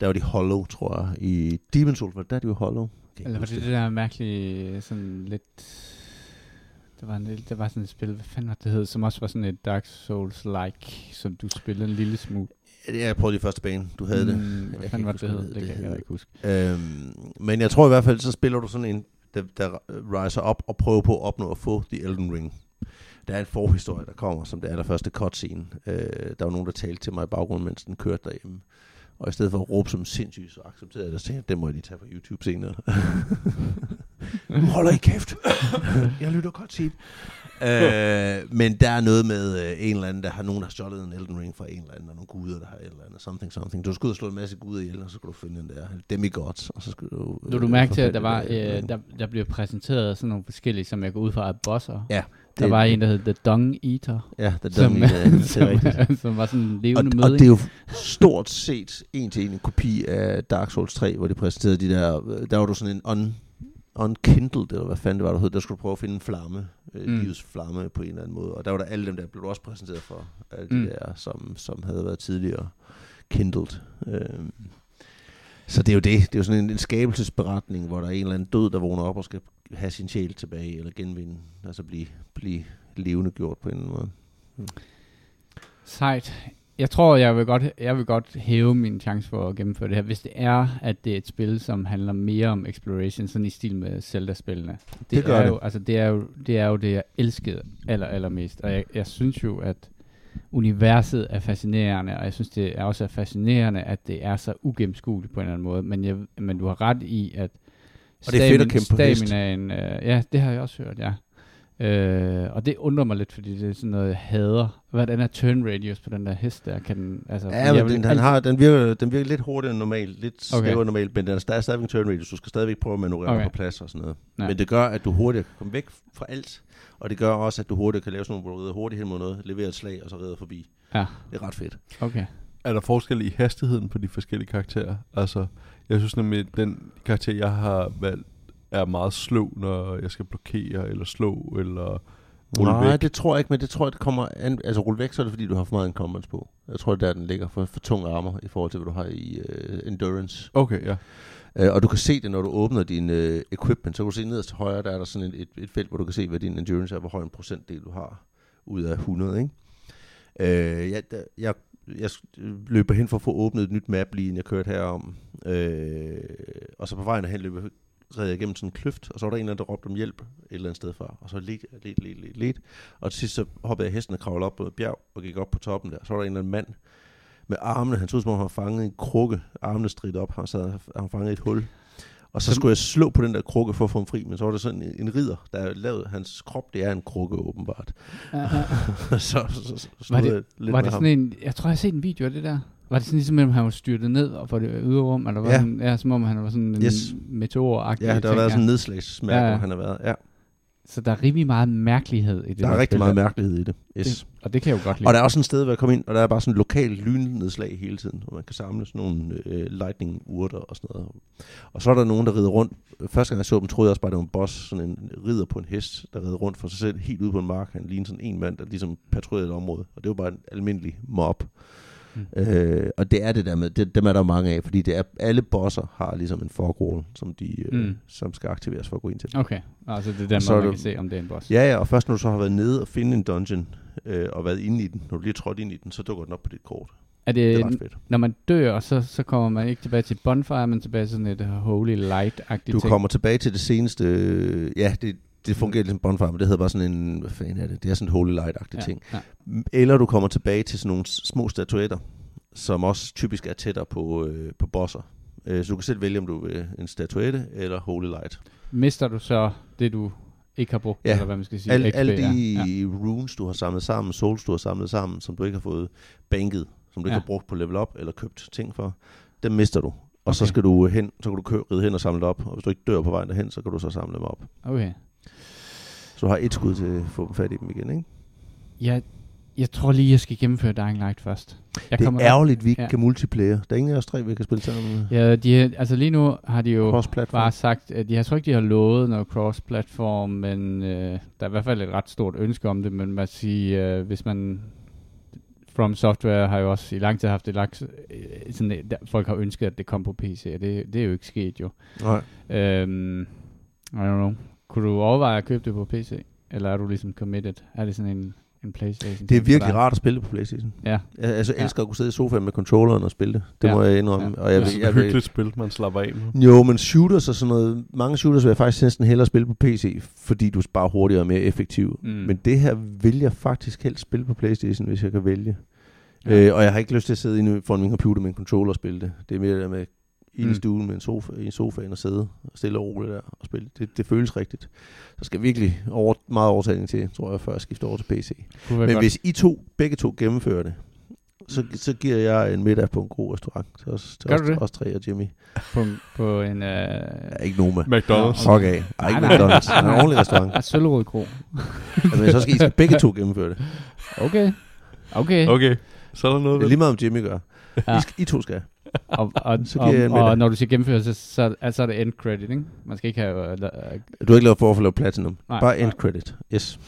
Der var de Hollow, tror jeg. I Demon Souls var det der, de var Hollow. Eller var det det der mærkelige, sådan lidt... Det var, en, det var sådan et spil, hvad fanden var det hed, som også var sådan et Dark Souls-like, som du spillede en lille smule. Ja, Jeg prøvede de første bane, du havde det. Mm, Jeg hvad fanden var det, det hed? Det det kan jeg ikke huske. Øhm, men jeg tror i hvert fald, så spiller du sådan en, der, der riser op og prøver på at opnå at få The Elden Ring. Der er en forhistorie, der kommer som det allerførste cutscene. Øh, der var nogen, der talte til mig i baggrunden, mens den kørte derhjemme. Og i stedet for at råbe som sindssygt, så accepterede jeg det og tænkte, det må jeg lige tage på YouTube senere. [laughs] nu holder I kæft. jeg lytter godt sige. øh, men der er noget med øh, en eller anden, der har nogen, der har stjålet en Elden Ring fra en eller anden, og nogle guder, der har et eller andet, something, something. Du skal ud og slå en masse guder ihjel, og så skal du finde den der demigods, og så skal du... Nu du øh, mærke til, at der var, øh, der, der blev præsenteret sådan nogle forskellige, som jeg går ud fra er bosser. Ja, Der det- var en, der hed The Dung Eater, Ja, der som, som, det er som, rigtigt. [laughs] som var sådan en Og, levende og møde. det er jo stort set en til en en kopi af Dark Souls 3, hvor de præsenterede de der... øh, Der var du sådan en un, unkindled, eller hvad fanden det var, der hed. Der skulle du prøve at finde en flamme, øh, Mm. mm. livets flamme på en eller anden måde. Og der var der alle dem der, blev også præsenteret for, alle de Mm. mm. der, som, som havde været tidligere kindled. Øhm. Så det er jo det. Det er jo sådan en, en skabelsesberetning, hvor der er en eller anden død, der vågner op og skal have sin sjæl tilbage, eller genvinde, altså blive, blive levende gjort på en eller anden måde. Sejt. Jeg tror, jeg vil, godt, jeg vil godt hæve min chance for at gennemføre det her, hvis det er, at det er et spil, som handler mere om exploration, sådan i stil med Zelda-spillene. Det gør er det. Jo, altså det, er jo, det er jo det, jeg elskede aller, allermest. Og jeg, jeg synes jo, at universet er fascinerende, og jeg synes, det er også er fascinerende, at det er så ugennemskueligt på en eller anden måde. Men, jeg, men du har ret i, at Og det er fedt at kæmpe på hest. øh, ja, det har jeg også hørt, ja. Øh, og det undrer mig lidt, fordi det er sådan noget, jeg hader. Hvordan er turn radius på den der hest der? Kan den, altså, Ja, men den, den, har, den, virker, den virker lidt hurtigere end normalt, lidt Okay. snævere end normalt, men den er, der er stadigvæk en turn radius. Du skal stadigvæk prøve at manøvrere Okay. på plads og sådan noget. Ja. Men det gør, at du hurtigt kan komme væk fra alt, og det gør også, at du hurtigt kan lave sådan nogle, hvor du hurtigt hen mod noget, levere et slag, og så rider forbi. Ja, Det er ret fedt. okay. Er der forskel i hastigheden på de forskellige karakterer? Altså, jeg synes nemlig, at den karakter, jeg har valgt, er meget slå, når jeg skal blokere, eller slå, eller rulle Nej, væk. det tror jeg ikke, men det tror jeg, det kommer an, altså rulle væk, så er det fordi, du har for meget incumbents på. Jeg tror, det er der, den ligger for, for tung armor i forhold til, hvad du har i uh, endurance. Okay, ja. Uh, og du kan se det, når du åbner din uh, equipment, så kan du se nederst til højre, der er der sådan et, et, et felt, hvor du kan se, hvad din endurance er, hvor høj en procentdel du har ud af 100, ikke? Uh, jeg, der, jeg, jeg løber hen for at få åbnet et nyt map, lige inden jeg kørte herom. Uh, og så på vejen hen løber red jeg igennem sådan en kløft, og så var der en eller anden, der råbte om hjælp et eller andet sted fra. Og så lidt, lidt, lidt, lidt, lidt. Og til sidst så hoppede jeg hesten og kravlede op på et bjerg, og gik op på toppen der. Så var der en eller anden mand med armene. Han så ud som om han var fanget i en krukke. Armene stridt op. Han, sad, han fanget i et hul. Og så skulle jeg slå på den der krukke for at få ham fri, men så var der sådan en, en ridder, der lavet hans krop, det er en krukke åbenbart. [laughs] så, så, så, så Var det- jeg lidt var det ham. sådan en, jeg tror, jeg har set en video af det der. Var det sådan ligesom, at han var styrtet ned og for det ydre rum, eller var Ja. den, ja, som om han var sådan en Yes. meteoragtig Ja, der har været sådan en nedslagsmærke, Ja, hvor han har været. Ja, Så der er rimelig meget mærkelighed i det der er rigtig spil meget mærkelighed i det. Yes. Det, og det kan jeg jo godt lide. Og der er også sådan et sted, hvor jeg kommer ind, og der er bare sådan lokal lynnedslag hele tiden, hvor man kan samle sådan nogle øh, lightning-urter og sådan noget. Og så er der nogen, der rider rundt. Første gang jeg så dem, troede jeg også bare, det var en boss, sådan en ridder på en hest, der rider rundt for sig selv helt ude på en mark. Han ligner sådan en mand, der ligesom patruljerede et område. Og det var bare en almindelig mob. Mm. Øh, og det er det der med, det, dem er der mange af, fordi det er, alle bosser har ligesom en forgruel, som, de, øh, Mm. som skal aktiveres for at gå ind til. Okay, altså det er den man det- kan se, om det er en boss. Ja, ja, og først når du så har været nede og finde en dungeon, øh, og været inde i den, når du lige er trådt ind i den, så dukker den op på dit kort. Er Det det, er ret fedt. når man dør, så, så kommer man ikke tilbage til bonfire, men tilbage til sådan et holy light-agtigt Du ting? kommer tilbage til det seneste, øh, ja, det, det fungerer ligesom Bonfire, men det hedder bare sådan en, hvad fanden er det? Det er sådan en Holy Light-agtig Ja, ting. ja. Eller du kommer tilbage til sådan nogle små statuetter, som også typisk er tættere på, øh, på bosser. Øh, så du kan selv vælge, om du vil en statuette eller Holy Light. Mister du så det, du ikke har brugt, Ja. eller hvad man skal sige? Alle, XP, alle de Ja. ja. runes, du har samlet sammen, souls, du har samlet sammen, som du ikke har fået banket, som du ikke Ja. har brugt på level up eller købt ting for, dem mister du. Og så skal du hen, så kan du kø- ride hen og samle det op. Og hvis du ikke dør på vejen derhen, så kan du så samle dem op. Okay. Så du har et skud til at få dem fat i dem igen, ikke? Jeg, jeg tror lige, jeg skal gennemføre Dying Light først. Jeg det er ærgerligt, at vi ikke Ja. ja. kan multiplayer. Der er ingen af os tre, vi kan spille sammen. Ja, de, altså lige nu har de jo bare sagt, at jeg tror ikke, de har lovet noget cross-platform, men øh, der er i hvert fald et ret stort ønske om det, men man siger, øh, hvis man From Software har jo også i lang tid haft det lagt, øh, sådan, der, folk har ønsket, at det kom på PC, og det, det er jo ikke sket jo. Nej. Øhm, I don't know. Kunne du overveje at købe det på PC? Eller er du ligesom committed? Er det sådan en, en Playstation? Det er virkelig rart at spille på Playstation. Ja. Jeg altså, Ja. elsker at kunne sidde i sofaen med controlleren og spille det. Det Ja. må jeg indrømme. Ja. Og jeg, Ja. Det er jeg, et hyggeligt spil, man slapper af med. Jo, men shooters og sådan noget, mange shooters vil jeg faktisk næsten hellere spille på PC, fordi du er bare hurtigere og mere effektiv. Mm. Men det her vil jeg faktisk helst spille på Playstation, hvis jeg kan vælge. Ja. Ja. Øh, og jeg har ikke lyst til at sidde inde foran min computer med en controller og spille det. Det er mere der med inde Mm. i stuen med en sofa, i sofaen og sidde stille og roligt der og spille. Det, det føles rigtigt. Så skal virkelig over, meget overtaling til, tror jeg, før jeg skifter over til PC. Men godt. hvis I to, begge to gennemfører det, så, så giver jeg en middag på en god restaurant til os, til Gør os, du det? os tre og Jimmy. på, på en... Øh, Ja, ikke Noma. McDonald's. Fuck af. Ej, ikke. McDonald's. En ordentlig restaurant. [laughs] Søllerød Kro. [laughs] Men så skal I skal [laughs] begge to gennemføre det. Okay. Okay. Okay, så er der noget Det er ved lige meget om Jimmy gør. Ja. I, skal, I to skal. [laughs] Og, og, Så og, og, og når du siger gennemføre, så, så, altså er det end credit, ikke? Man skal ikke have... Uh, Du har ikke lavet for at få lavet platinum. Nej, Bare end nej. credit. Yes.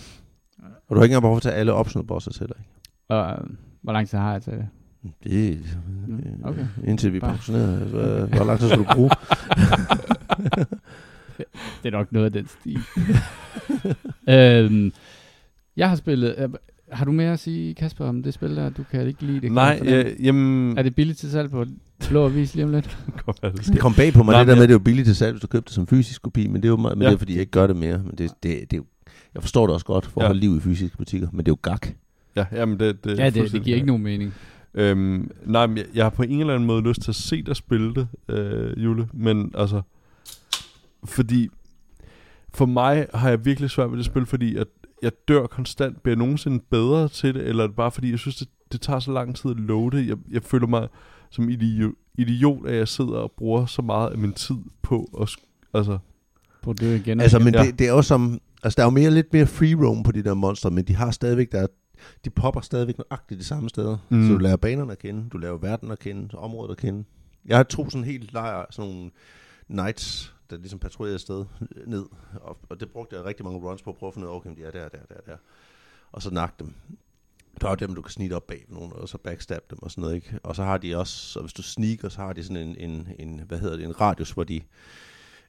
Og du har ikke engang behov for at tage alle optional bosses heller ikke. og, øh, hvor lang tid har jeg til det? Det er, okay. indtil vi er pensioneret. Altså, Hvor, hvor lang tid skal du bruge? [laughs] Det er nok noget af den stil. [laughs] øhm, jeg har spillet... Øh, har du mere at sige, Kasper, om det spil der? Du kan ikke lide det. Nej, ja, jamen... Er det billigt til salg på blå avis lige om lidt? [laughs] Det kom bag på mig, Nej, det der med, at det er jo billigt til salg, hvis du købte det som fysisk kopi, men det er jo, meget, men Ja. det er fordi, jeg ikke gør det mere. Men det, det, det, er jeg forstår det også godt for at Ja. holde liv i fysiske butikker, men det er jo gak. Ja, jamen det, det, ja, det, det giver ikke nogen mening. Øhm, nej, men jeg, jeg har på en eller anden måde lyst til at se dig spille det, øh, Jule. Men altså, fordi for mig har jeg virkelig svært ved det spil, fordi at jeg dør konstant. Bliver jeg nogensinde bedre til det, eller er det bare fordi, jeg synes, det, det tager så lang tid at loade? Jeg, jeg føler mig som idiot, idiot, at jeg sidder og bruger så meget af min tid på at... Altså, På det igen. Altså, men Ja. det, det er jo som... Altså, der er jo mere, lidt mere free roam på de der monster, men de har stadigvæk, der, de popper stadigvæk nøjagtigt de samme steder. Mm. Så du lærer banerne at kende, du lærer verden at kende, området at kende. Jeg har to sådan helt lejr, sådan nogle knights, der ligesom patruljerede afsted [laughs] ned. Og, og det brugte jeg rigtig mange runs på at prøve at finde ud af, okay, de er der, der, der, der. Og så nakke dem. Der er dem, du kan snitte op bag nogen, og så backstab dem og sådan noget, ikke? Og så har de også, så hvis du sneaker, så har de sådan en, en, en hvad hedder det, en radius, hvor de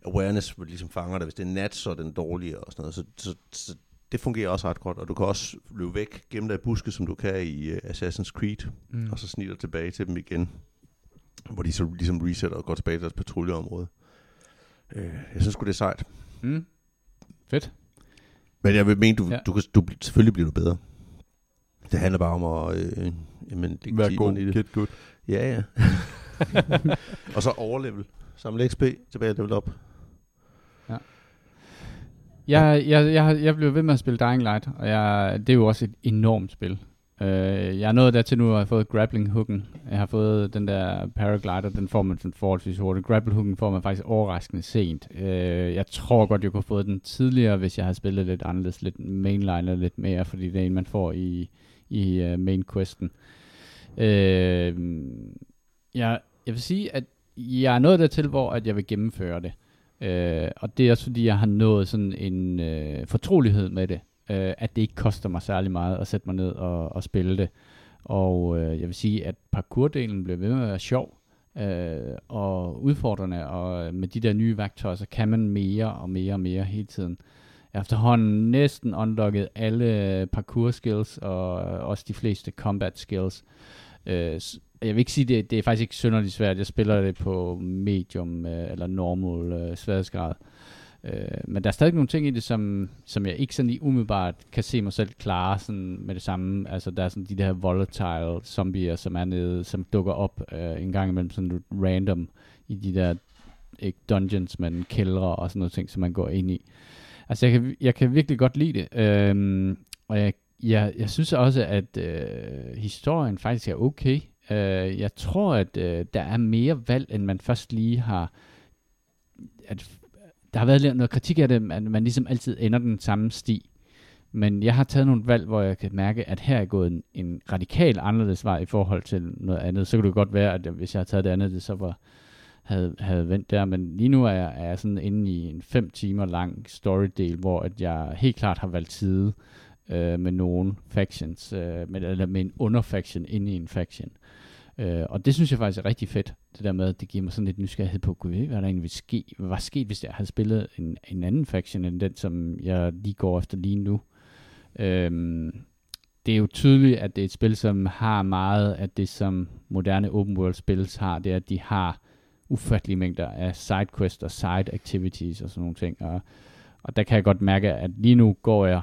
awareness, hvor de ligesom fanger dig. Hvis det er nat, så er den dårligere og sådan noget. Så, så, så det fungerer også ret godt, og du kan også løbe væk, gemme dig i buske, som du kan i uh, Assassin's Creed, mm. og så snitter tilbage til dem igen, hvor de så ligesom resetter og går tilbage til deres patruljeområde. Uh, jeg synes sgu, det er sejt. Mm. Fedt. Men jeg vil mene, du, Ja. ja. du, kan, du selvfølgelig bliver du bedre. Det handler bare om at øh, jamen, lægge vær timerne god, i det. get good. Ja, ja. [laughs] og så overlevel. Samle XP, tilbage level op. Jeg, jeg, jeg, har- jeg blev ved med at spille Dying Light, og jeg, det er jo også et enormt spil. Øh, jeg er nået dertil nu, at jeg har fået grappling hooken. Jeg har fået den der paraglider, den får man forholdsvis hurtigt. Grappling hooken får man faktisk overraskende sent. Øh, jeg tror godt, jeg kunne have fået den tidligere, hvis jeg havde spillet lidt anderledes, lidt mainliner lidt mere, fordi det er en, man får i, i uh, main questen. Øh, jeg, jeg vil sige, at jeg er nået dertil, hvor at jeg vil gennemføre det. Øh, og det er også fordi, jeg har nået sådan en øh, fortrolighed med det, øh, at det ikke koster mig særlig meget at sætte mig ned og, og spille det. Og øh, jeg vil sige, at parkourdelen bliver ved med at være sjov øh, og udfordrende, og øh, med de der nye værktøjer, så kan man mere og mere og mere hele tiden. Jeg har efterhånden næsten unlocket alle parkour skills, og øh, også de fleste combat skills. Øh, jeg vil ikke sige, det, det er faktisk ikke synderligt svært. Jeg spiller det på medium øh, eller normal øh, sværhedsgrad. Øh, Øh, men der er stadig nogle ting i det, som, som jeg ikke sådan lige umiddelbart kan se mig selv klare sådan med det samme. Altså der er sådan de der volatile zombier, som er nede, som dukker op øh, en gang imellem sådan random i de der ikke dungeons, men kældre og sådan noget ting, som man går ind i. Altså jeg kan, jeg kan virkelig godt lide det. Øhm, og jeg, jeg, jeg synes også, at øh, historien faktisk er okay. Øh, jeg tror, at øh, der er mere valg, end man først lige har... At, der har været noget kritik af det, at man ligesom altid ender den samme sti. Men jeg har taget nogle valg, hvor jeg kan mærke, at her er gået en, en radikal anderledes vej i forhold til noget andet. Så kunne det godt være, at hvis jeg havde taget det andet, det så var, havde, havde vendt der. Men lige nu er jeg, er jeg sådan inde i en fem timer lang storydel, hvor at jeg helt klart har valgt side øh, med nogle factions, øh, med, eller med en underfaction inde i en faction. Øh, Øh, og det synes jeg faktisk er rigtig fedt, det der med, at det giver mig sådan lidt nysgerrighed på, hvad der egentlig ville ske, hvad var sket, hvis jeg havde spillet en, en anden faction, end den, som jeg lige går efter lige nu. Øh, det er jo tydeligt, at det er et spil, som har meget af det, som moderne open world spil har, det er, at de har ufattelige mængder af sidequests og side activities og sådan nogle ting. Og, og der kan jeg godt mærke, at lige nu går jeg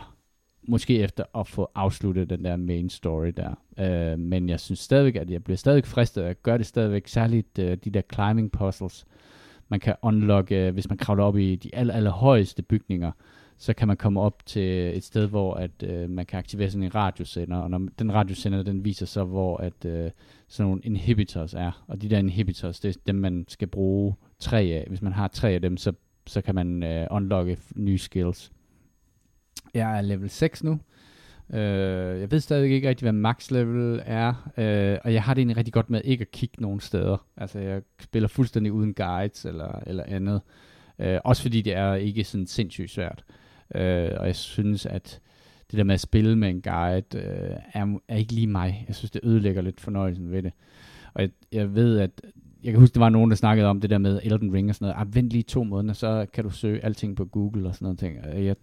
måske efter at få afsluttet den der main story der. Øh, men jeg synes stadigvæk, at jeg bliver stadigvæk fristet at gøre det stadigvæk, særligt øh, de der climbing puzzles. Man kan unlock, øh, hvis man kravler op i de aller, aller højeste bygninger, så kan man komme op til et sted, hvor at øh, man kan aktivere sådan en radiosender, og når den radiosender, den viser så, hvor at øh, sådan nogle inhibitors er, og de der inhibitors, det er dem, man skal bruge tre af. Hvis man har tre af dem, så, så kan man øh, unlocke nye skills. Jeg er level 6 nu. Øh, jeg ved stadig ikke rigtig, hvad max level er, øh, og jeg har det egentlig rigtig godt med ikke at kigge nogen steder. Altså, jeg spiller fuldstændig uden guides eller, eller andet. Øh, også fordi det er ikke sådan sindssygt svært. Øh, og jeg synes, at det der med at spille med en guide øh, er, er ikke lige mig. Jeg synes, det ødelægger lidt fornøjelsen ved det. Og jeg, jeg ved, at jeg kan huske, der var nogen, der snakkede om det der med Elden Ring og sådan noget. Ah, vent lige to måneder, så kan du søge alting på Google og sådan noget. Ting. Jeg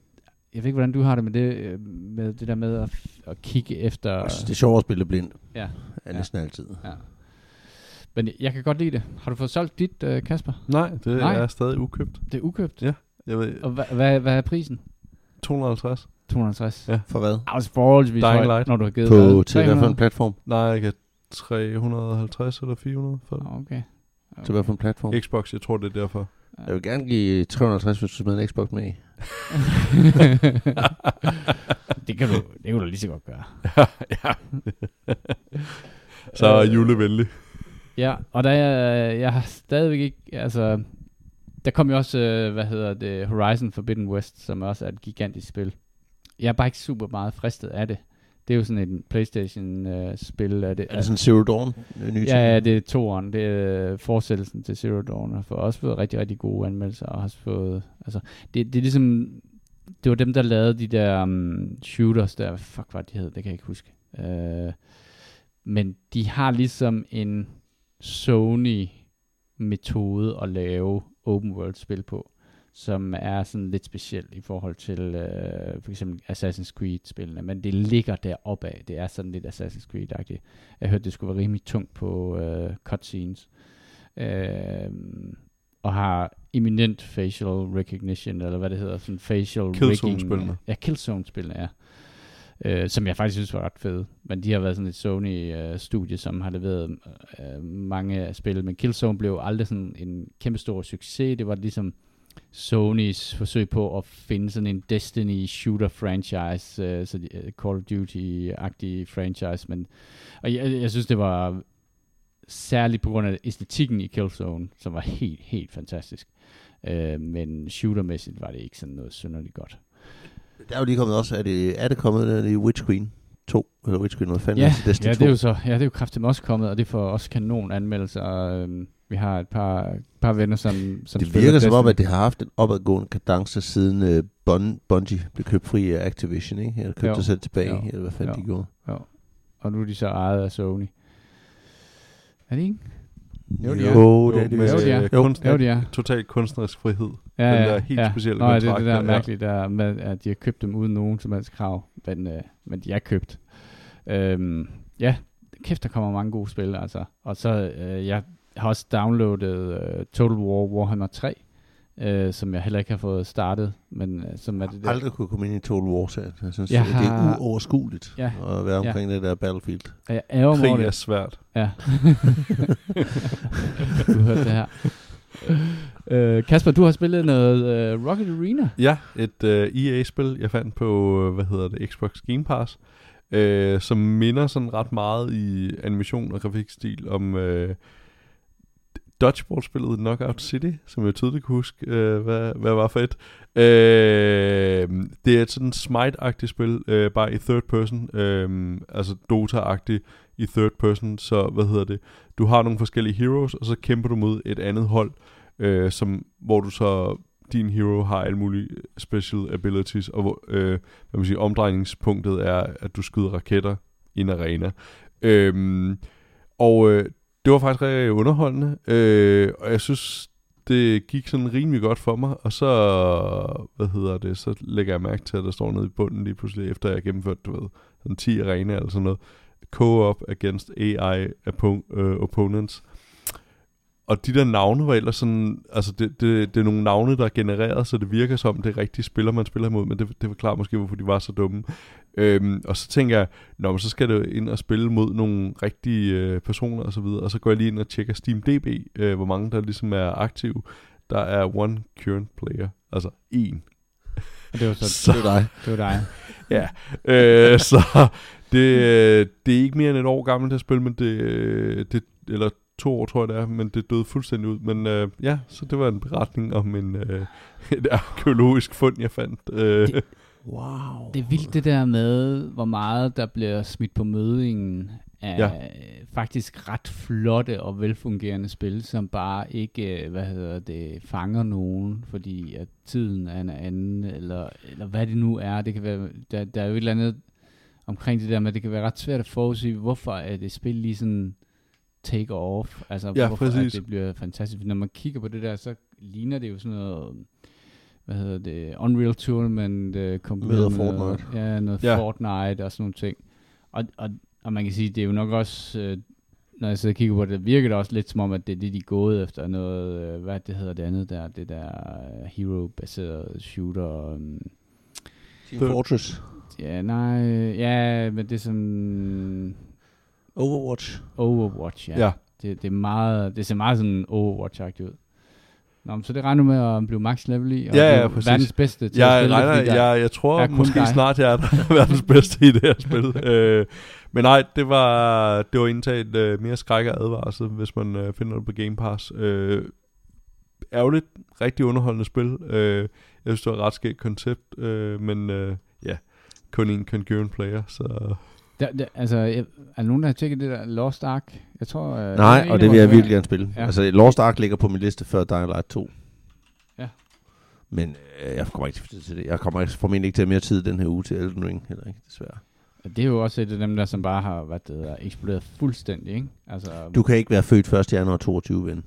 jeg ved ikke, hvordan du har det med det, øh, med det der med at, at kigge efter... Altså, det er sjovt at spille blind. Ja. Er næsten ja. altid. Ja. Men jeg kan godt lide det. Har du fået solgt dit, uh, Kasper? Nej, det Nej. er stadig ukøbt. Det er ukøbt? Ja. Jeg ved, Og hvad, hvad, hvad er prisen? 250. 250. Ja. For hvad? Altså forholdsvis Dying højt, Light. når du har givet På, til hvad for 300? en platform? Nej, jeg kan 350 eller 400 for det. Okay. okay. Til hvad for en platform? Xbox, jeg tror det er derfor. Jeg vil gerne give 350, hvis du smider en Xbox med i. [laughs] det kan du, det kan du lige så godt gøre. [laughs] ja. Så er Øh, julevenlig. Ja, og der er, jeg har stadigvæk ikke, altså, der kom jo også, øh, hvad hedder det, Horizon Forbidden West, som også er et gigantisk spil. Jeg er bare ikke super meget fristet af det. Det er jo sådan et Playstation-spil. af det, Er det sådan Zero Dawn? øh, Nye Ja, ja, det er toeren. Det er øh, fortsættelsen til Zero Dawn. Har fået, også fået rigtig, rigtig gode anmeldelser. Og har fået, altså, det, det er ligesom, det var dem, der lavede de der um, shooters der. Hvad fuck var de hed? Det kan jeg ikke huske. Uh, men de har ligesom en Sony-metode at lave open world spil på, som er sådan lidt speciel i forhold til uh, for eksempel Assassin's Creed-spillene, men det ligger deroppe af. Det er sådan lidt Assassin's Creed-agtigt. Jeg hørte, det skulle være rimelig tungt på uh, cutscenes. Uh, og har eminent facial recognition, eller hvad det hedder, sådan facial Killzone-spillene. Ja, Killzone-spillene, ja. Uh, som jeg faktisk synes var ret fede. Men de har været sådan et Sony-studie, som har leveret uh, mange spil. Men Killzone blev aldrig sådan en kæmpe stor succes. Det var ligesom Sonys forsøg på at finde sådan en Destiny shooter franchise, uh, så de, uh, Call of Duty-agtig franchise. Men, og jeg, jeg synes, det var særligt på grund af æstetikken i Killzone, som var helt, helt fantastisk. Uh, men shootermæssigt var det ikke sådan noget synderligt godt. Der er jo lige kommet også, er det, er det kommet der i Witch Queen 2? Eller Witch Queen, hvad fanden Ja, er det? Destiny ja, 2? det er jo så, ja, det er jo kraftigt også kommet, og det får også kanon anmeldelser. Øhm, vi har et par, par venner, som, som det virker som om, at det har haft en opadgående kadence siden uh, Bun- Bungie blev købt fri af Activision, ikke? Eller købte Jo. sig selv tilbage, Jo. eller hvad fanden Jo. de gjorde. Og nu er de så ejet af Sony. Er det ikke? Jo, de er. Jo, det er det. med, Jo, de er. øh, Jo. kunst, Jo, de er. Total kunstnerisk frihed. Ja, Den ja, der helt ja. specielle Nå, ja, det er det kontrakt der mærkelige der med, at de har købt dem uden nogen som helst krav. Men, øh, men de er købt. Øhm, ja, kæft, der kommer mange gode spil, altså. Og så, øh, jeg har også downloadet øh, Total War Warhammer 3. øh, som jeg heller ikke har fået startet, men øh, som er det der. Aldrig kunne komme ind i Total War, så jeg synes, Jeg jeg det er har- uoverskueligt Ja. at være omkring det der Battlefield. Og jeg ærger Krig er det. svært. Ja. [laughs] du hørte det her. Øh, Kasper, du har spillet noget øh, Rocket Arena. Ja, et øh, EA-spil, jeg fandt på, hvad hedder det, Xbox Game Pass, øh, som minder sådan ret meget i animation og grafikstil om øh, dodgeball-spillet Knockout City, som jeg tydeligt kunne huske, øh, hvad, hvad var for et. Øh, det er et sådan smite-agtigt spil, øh, bare i third person, øh, altså Dota-agtigt i third person, så hvad hedder det, du har nogle forskellige heroes, og så kæmper du mod et andet hold, øh, som, hvor du så din hero har alle mulige special abilities, og hvor, øh, hvad man siger, omdrejningspunktet er, at du skyder raketter i en arena. Øhm, og øh, det var faktisk rigtig underholdende, øh, og jeg synes, det gik sådan rimelig godt for mig, og så, hvad hedder det, så lægger jeg mærke til, at der står nede i bunden lige pludselig, efter jeg har gennemført, du ved, sådan 10 arena eller sådan noget, co-op against AI øh, opponents. Og de der navne var ellers sådan, altså det, det, det er nogle navne, der er genereret, så det virker som, det er rigtige spiller, man spiller imod, men det, det forklarer måske, hvorfor de var så dumme. Øhm, og så tænker jeg, Nå, men så skal det ind og spille mod nogle rigtige øh, personer og så videre, og så går jeg lige ind og tjekker SteamDB, øh, hvor mange der ligesom er aktive. Der er one current player, altså en. Og det var så, Så, Det er dig. det var dig. [laughs] ja, øh, så det, øh, det er ikke mere end et år gammelt, det spil, men det, øh, det, eller to år, tror jeg det er, men det døde fuldstændig ud. Men øh, ja, så det var en beretning om en, øh, [laughs] et arkeologisk fund, jeg fandt. Øh, Det- Wow. Det er vildt det der med, hvor meget der bliver smidt på mødingen af Ja. faktisk ret flotte og velfungerende spil, som bare ikke, øh, hvad hedder det, fanger nogen, fordi at tiden er en anden, eller, eller hvad det nu er. Det kan være, der, der er jo et eller andet omkring det der med, at det kan være ret svært at forudsige, hvorfor er det spil lige sådan take off, altså Ja, hvorfor præcis. at det bliver fantastisk. Når man kigger på det der, så ligner det jo sådan noget, hvad hedder det, Unreal Tournament, uh, kombineret Med Fortnite. Ja, noget Ja. Fortnite og sådan nogle ting. Og, og, og man kan sige, det er jo nok også, øh, når jeg sidder og kigger på det, virker det også lidt som om, at det er det, de er gået efter noget, øh, hvad det hedder det andet der, det der øh, hero-baserede shooter. Um, Team Fortress. ja, nej, ja, men det er sådan Overwatch. Overwatch, ja. ja. Det, det, er meget, det ser meget sådan Overwatch-agtigt ud. Nå, men så det regner med at blive max level i, og Ja, ja, præcis. verdens bedste til Jeg at spille, regner, fordi der- jeg, jeg tror er kun måske dig. snart, jeg er [laughs] verdens bedste i det her spil. [laughs] øh, men nej, det var, det var indtaget øh, mere skræk og advarsel, hvis man øh, finder det på Game Pass. Øh, ærgerligt, rigtig underholdende spil. Øh, jeg synes, det var et ret skægt koncept, øh, men øh, ja, kun en concurrent player, så... Der, der, altså, jeg, er der nogen, der har tjekket det der Lost Ark? Jeg tror... Øh, Nej, en og af det vil jeg virkelig gerne spille. Ja. Altså, Lost Ark ligger på min liste før Dying Light 2. Ja. Men øh, jeg kommer ikke til det. Jeg kommer ikke, formentlig ikke til at have mere tid den her uge til Elden Ring, heller ikke, desværre. Det er jo også et af dem der, som bare har været det, der, eksploderet fuldstændig, ikke? Altså, Du kan ikke være født 1. januar 22, ven.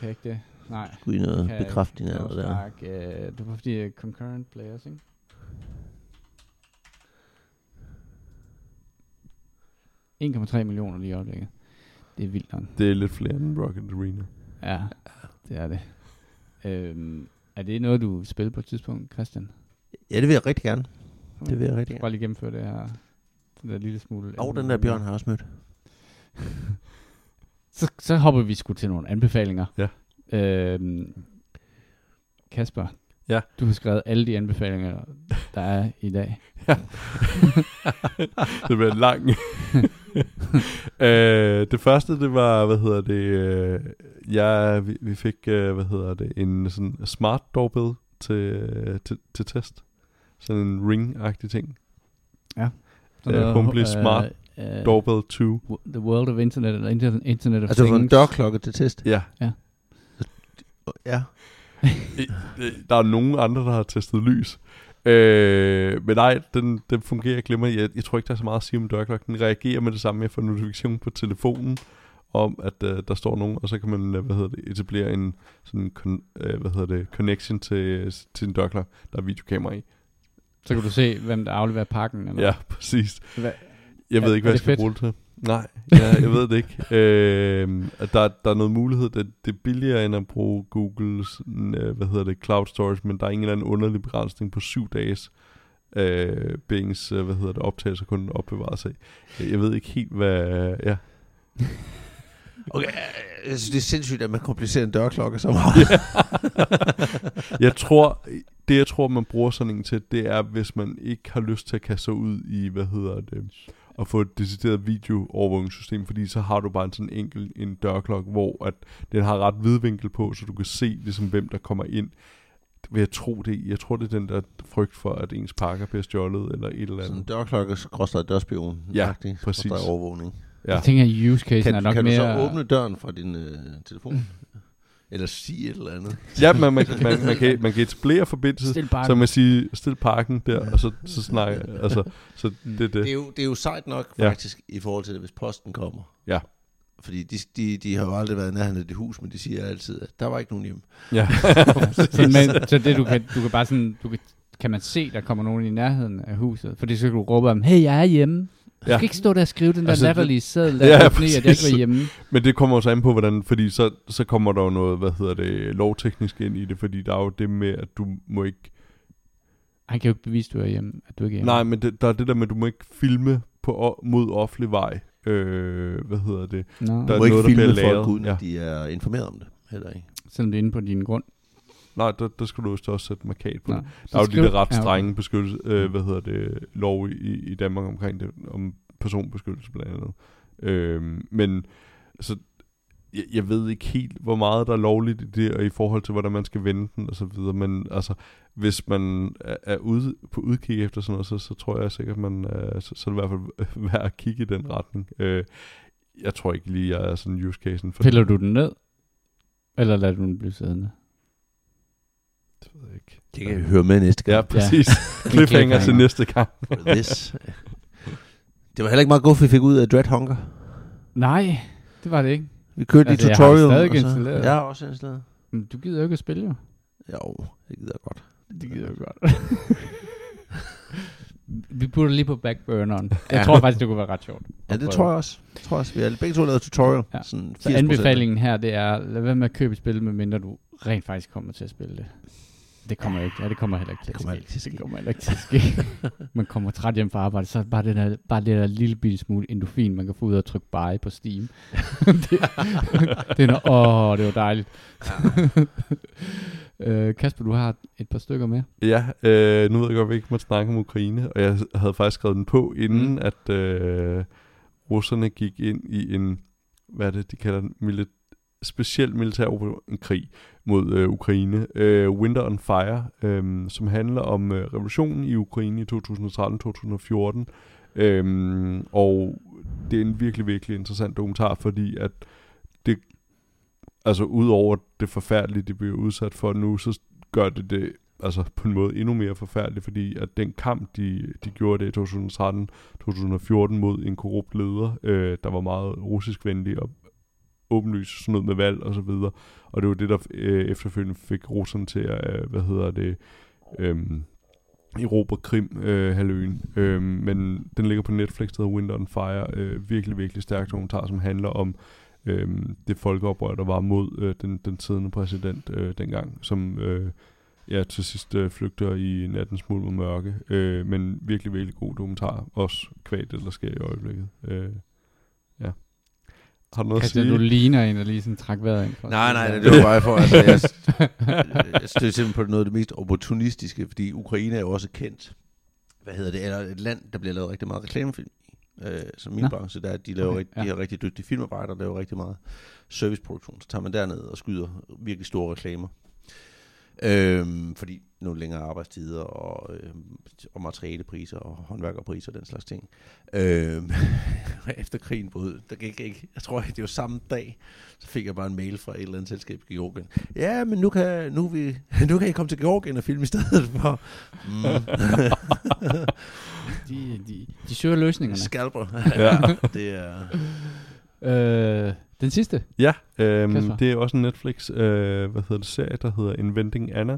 kan ikke det? Nej. Skulle I noget alder Lost der? Ark, øh, det var fordi uh, concurrent players, ikke? ...1,3 millioner lige i øjeblikket. Det er vildt nok. Det er lidt flere end Rocket Arena. Ja, det er det. Øhm, er det noget, du vil spille på et tidspunkt, Christian? Ja, det vil jeg rigtig gerne. Det vil jeg rigtig gerne. Bare lige gennemføre det her. Den der lille smule. Og den der bjørn har jeg også mødt. [laughs] Så, så hopper vi sgu til nogle anbefalinger. Ja. Øhm, Kasper. Ja. Du har skrevet alle de anbefalinger, der er i dag. [laughs] [laughs] det bliver lang. [laughs] øh, det første, det var, hvad hedder det, øh, ja, vi, vi fik, øh, hvad hedder det, en sådan smart doorbell til, øh, til, til test. Sådan en ring-agtig ting. Sådan Øh, noget, Humbly øh, Smart øh, Doorbell 2. w- The World of Internet, eller Internet, Internet of Altså, du har en Things. dørklokke til test? Ja. Ja. Øh, Der er nogen andre, der har testet lys. Øh, men nej, den, den fungerer glimrende. Jeg, jeg tror ikke, der er så meget at sige om dørklokken. Den reagerer med det samme. Jeg får notifikation på telefonen om, at øh, der står nogen, og så kan man øh, hvad hedder det, etablere en sådan, con, øh, hvad hedder det, connection til, til en dørklokke. Der er videokamera i. Så kan du se, hvem der afleverer pakken. Eller? Ja, præcis. Hvad, Jeg ved Er- ikke, hvad jeg skal fedt? bruge det til. Nej, ja, jeg ved det ikke. [laughs] Øh, der, der er noget mulighed, at det er billigere end at bruge Googles, øh, hvad hedder det, cloud storage, men der er ingen eller anden underlig begrænsning på syv dages øh, Bings, øh, hvad hedder det, optagelser kun opbevaret sig. Jeg ved ikke helt, hvad, ja. [laughs] Okay, jeg synes, det er sindssygt, at man komplicerer en dørklokke så meget. [laughs] jeg tror, det jeg tror, man bruger sådan en til, det er, hvis man ikke har lyst til at kaste sig ud i, hvad hedder det, at få et decideret videoovervågningssystem, fordi så har du bare en sådan enkel en dørklokke, hvor at den har ret vidvinkel på, så du kan se ligesom, hvem der kommer ind. Vil jeg tro det? Jeg tror, det er den der frygt for, at ens pakker bliver stjålet, eller et eller andet. Sådan en dørklokke, skråstrej dørspion. Ja, præcis. overvågning. Ja. Jeg tænker, at use case kan, er nok kan mere... Kan du så åbne døren fra din øh, telefon? Eller sige et eller andet. Ja, man, man, man, man, kan, man kan etablere forbindelse, så man siger, stil parken der, ja. og så, så snakker altså, så det, det. Det, er jo, det er jo sejt nok faktisk, ja. i forhold til det, hvis posten kommer. Ja. Fordi de, de, de har jo aldrig været nærheden af det hus, men de siger altid, at der var ikke nogen hjem. Ja. [laughs] så, men, så det du kan, du kan bare sådan, du kan, kan man se, der kommer nogen i nærheden af huset? Fordi så kan du råbe om, hey, jeg er hjemme. Du ja. skal ikke stå der og skrive den der altså, latterlige seddel, der ja, fordi, at jeg ikke var hjemme. Men det kommer også an på, hvordan, fordi så, så kommer der jo noget, hvad hedder det, lovteknisk ind i det, fordi der er jo det med, at du må ikke... Han kan jo ikke bevise, at du er hjemme, at du ikke er hjemme. Nej, men det, der er det der med, at du må ikke filme på, mod offentlig vej. Øh, hvad hedder det? No. Der du er må noget, ikke filme folk, uden ja. de er informeret om det. Heller ikke. Selvom det er inde på din grund. Nej, der, der skal du også sætte markat på Nå, det. Der er jo de der ret strenge ja, okay. beskyttelse, øh, hvad hedder det, lov i, i Danmark omkring det, om personbeskyttelse blandt andet. Øh, men så jeg, jeg ved ikke helt, hvor meget der er lovligt i det, og i forhold til, hvordan man skal vende den og så videre, men altså, hvis man er, ude på udkig efter sådan noget, så, så tror jeg sikkert, man, uh, så, så er det i hvert fald [laughs] værd at kigge i den retning. Uh, jeg tror ikke lige, jeg er sådan use casen. For Piller du den ned? Eller lader du den blive siddende? Det ved jeg ikke. Det kan vi høre med næste gang. Ja, præcis. Ja. [laughs] Cliffhanger til næste gang. this. [laughs] Det var heller ikke meget godt, vi fik ud af Dread Hunger. Nej, det var det ikke. Vi kørte altså, i tutorial. Jeg har stadig installeret. Jeg har også installeret. Men du gider jo ikke at spille, jo. Jo, det gider jeg godt. Det gider jeg godt. [laughs] vi putter lige på backburneren. Jeg ja. tror faktisk, det kunne være ret sjovt. Ja, det tror jeg også. Jeg tror også, vi har begge to lavet tutorial. Ja. Sådan Så anbefalingen her, det er, lad være med at købe spil, medmindre du rent faktisk kommer til at spille det. Det kommer ikke. Ja, det kommer heller ikke til det kommer at ske. Det kommer heller ikke til at ske. [laughs] man kommer træt hjem fra arbejde, så er bare det der, bare det der lille bitte smule endofin, man kan få ud og trykke buy på Steam. [laughs] det, det er åh, det var dejligt. [laughs] øh, Kasper, du har et par stykker med. Ja, øh, nu ved jeg godt, at vi ikke må snakke om Ukraine, og jeg havde faktisk skrevet den på, inden mm. at øh, russerne gik ind i en, hvad er det, de kalder den, milit- speciel militær krig mod øh, Ukraine, øh, Winter on Fire, øh, som handler om øh, revolutionen i Ukraine i 2013-2014. Øh, og det er en virkelig, virkelig interessant dokumentar, fordi at det, altså udover det forfærdelige, de bliver udsat for nu, så gør det det altså på en måde endnu mere forfærdeligt, fordi at den kamp, de, de gjorde det i 2013-2014 mod en korrupt leder, øh, der var meget russisk venlig og åbenlyst sådan noget med valg og så videre. Og det var det, der øh, efterfølgende fik russerne til at, øh, hvad hedder det, øh, Europa Krim øh, halvøen. Øh, men den ligger på Netflix, der hedder Winter on Fire. Øh, virkelig, virkelig stærk dokumentar, som handler om øh, det folkeoprør, der var mod øh, den, den siddende præsident øh, dengang, som øh, ja, til sidst øh, flygter i nattens mulm og mørke. Øh, men virkelig, virkelig god dokumentar. Også kvad det, der sker i øjeblikket. Øh. Har du noget Christian, at sige? du ligner en, der lige sådan træk vejret ind. Nej, nej, det var bare for, altså, jeg, [laughs] jeg støtter simpelthen på noget af det mest opportunistiske, fordi Ukraine er jo også kendt, hvad hedder det, eller et land, der bliver lavet rigtig meget reklamefilm i. Øh, som min Nå. branche, der de, laver okay, ja. de har rigtig dygtige filmarbejdere, der laver rigtig meget serviceproduktion. Så tager man derned og skyder virkelig store reklamer. Øhm, fordi nogle længere arbejdstider og, øh, og materialepriser og håndværkerpriser og den slags ting. Øhm, [laughs] efter krigen brød, der gik ikke, jeg tror det var samme dag, så fik jeg bare en mail fra et eller andet selskab i Georgien. Ja, men nu kan, nu, vi, [laughs] nu kan I komme til Georgien og filme i stedet for. Mm. [laughs] de, de, de søger løsningerne. Skalper. ja, det er... Øh, den sidste. Ja, øhm, Kasper? det er også en Netflix øh, hvad hedder det, serie, der hedder Inventing Anna,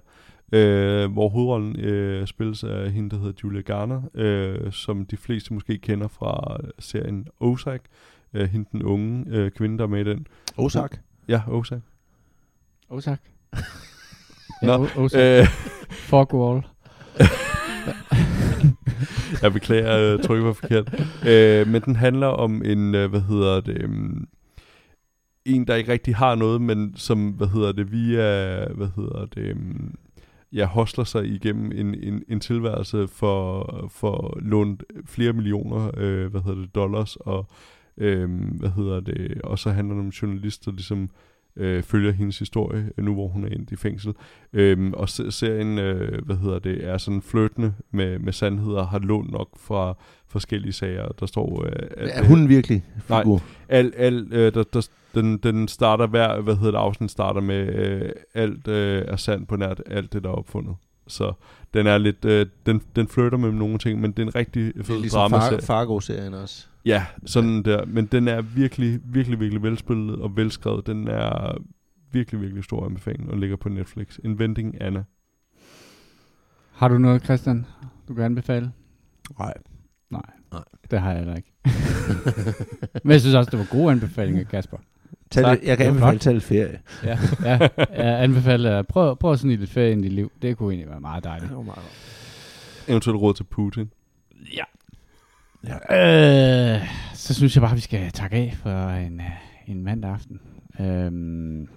øh, hvor hovedrollen øh, spilles af hende, der hedder Julia Garner, øh, som de fleste måske kender fra serien Ozark. Øh, hende den unge øh, kvinde, der er med i den. Ozark. Ja, Ozark. Ozark. [laughs] Nå, ja, O- Ozark. Øh, Fogwall. [laughs] jeg beklager, jeg trykker var forkert. Øh, men den handler om en, øh, hvad hedder det, um, en, der ikke rigtig har noget, men som, hvad hedder det, via, hvad hedder det, um, ja, hostler sig igennem en, en, en tilværelse for, for lånt flere millioner, øh, hvad hedder det, dollars, og øh, hvad hedder det, og så handler det om en journalist, der ligesom øh, følger hendes historie, nu hvor hun er endt i fængsel. Øhm, og se- serien, øh, hvad hedder det, er sådan flirtende med, med sandheder, har lånt nok fra forskellige sager. Der står... Øh, at, Er hun virkelig Nej. figur? Al, al, øh, der, der, den, den starter hver, hvad hedder det, afsnit starter med, øh, alt øh, er sandt på nært alt det, der er opfundet. Så den er lidt, øh, den, den flytter med nogle ting, men det er en rigtig Det fed er ligesom dramaserie. Far- Fargo-serien også. Ja, sådan der. Men den er virkelig, virkelig, virkelig velspillet og velskrevet. Den er virkelig, virkelig stor anbefaling og ligger på Netflix. Inventing Anna. Har du noget, Christian, du kan anbefale? Nej. Nej. Nej. Det har jeg heller ikke. [laughs] Men jeg synes også, det var gode anbefalinger, Kasper. Tag Tak. det, jeg kan anbefale at tage lidt ferie. Ja, [laughs] ja jeg anbefaler at prøv, prøv at snige lidt ferie ind i dit liv. Det kunne egentlig være meget dejligt. Det var meget godt. Eventuelt råd til Putin. Ja. ja. Øh, så synes jeg bare, vi skal takke af for en, øh, en mandag aften. Øhm,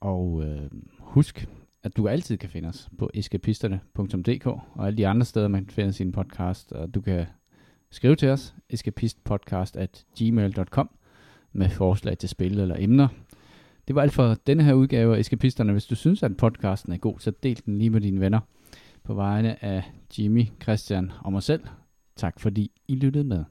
og øh, husk, at du altid kan finde os på eskapisterne.dk og alle de andre steder, man kan finde sin podcast. Og du kan skrive til os, eskapistpodcast at gmail.com med forslag til spil eller emner. Det var alt for denne her udgave af Eskapisterne. Hvis du synes, at podcasten er god, så del den lige med dine venner. På vegne af Jimmy, Christian og mig selv. Tak fordi I lyttede med.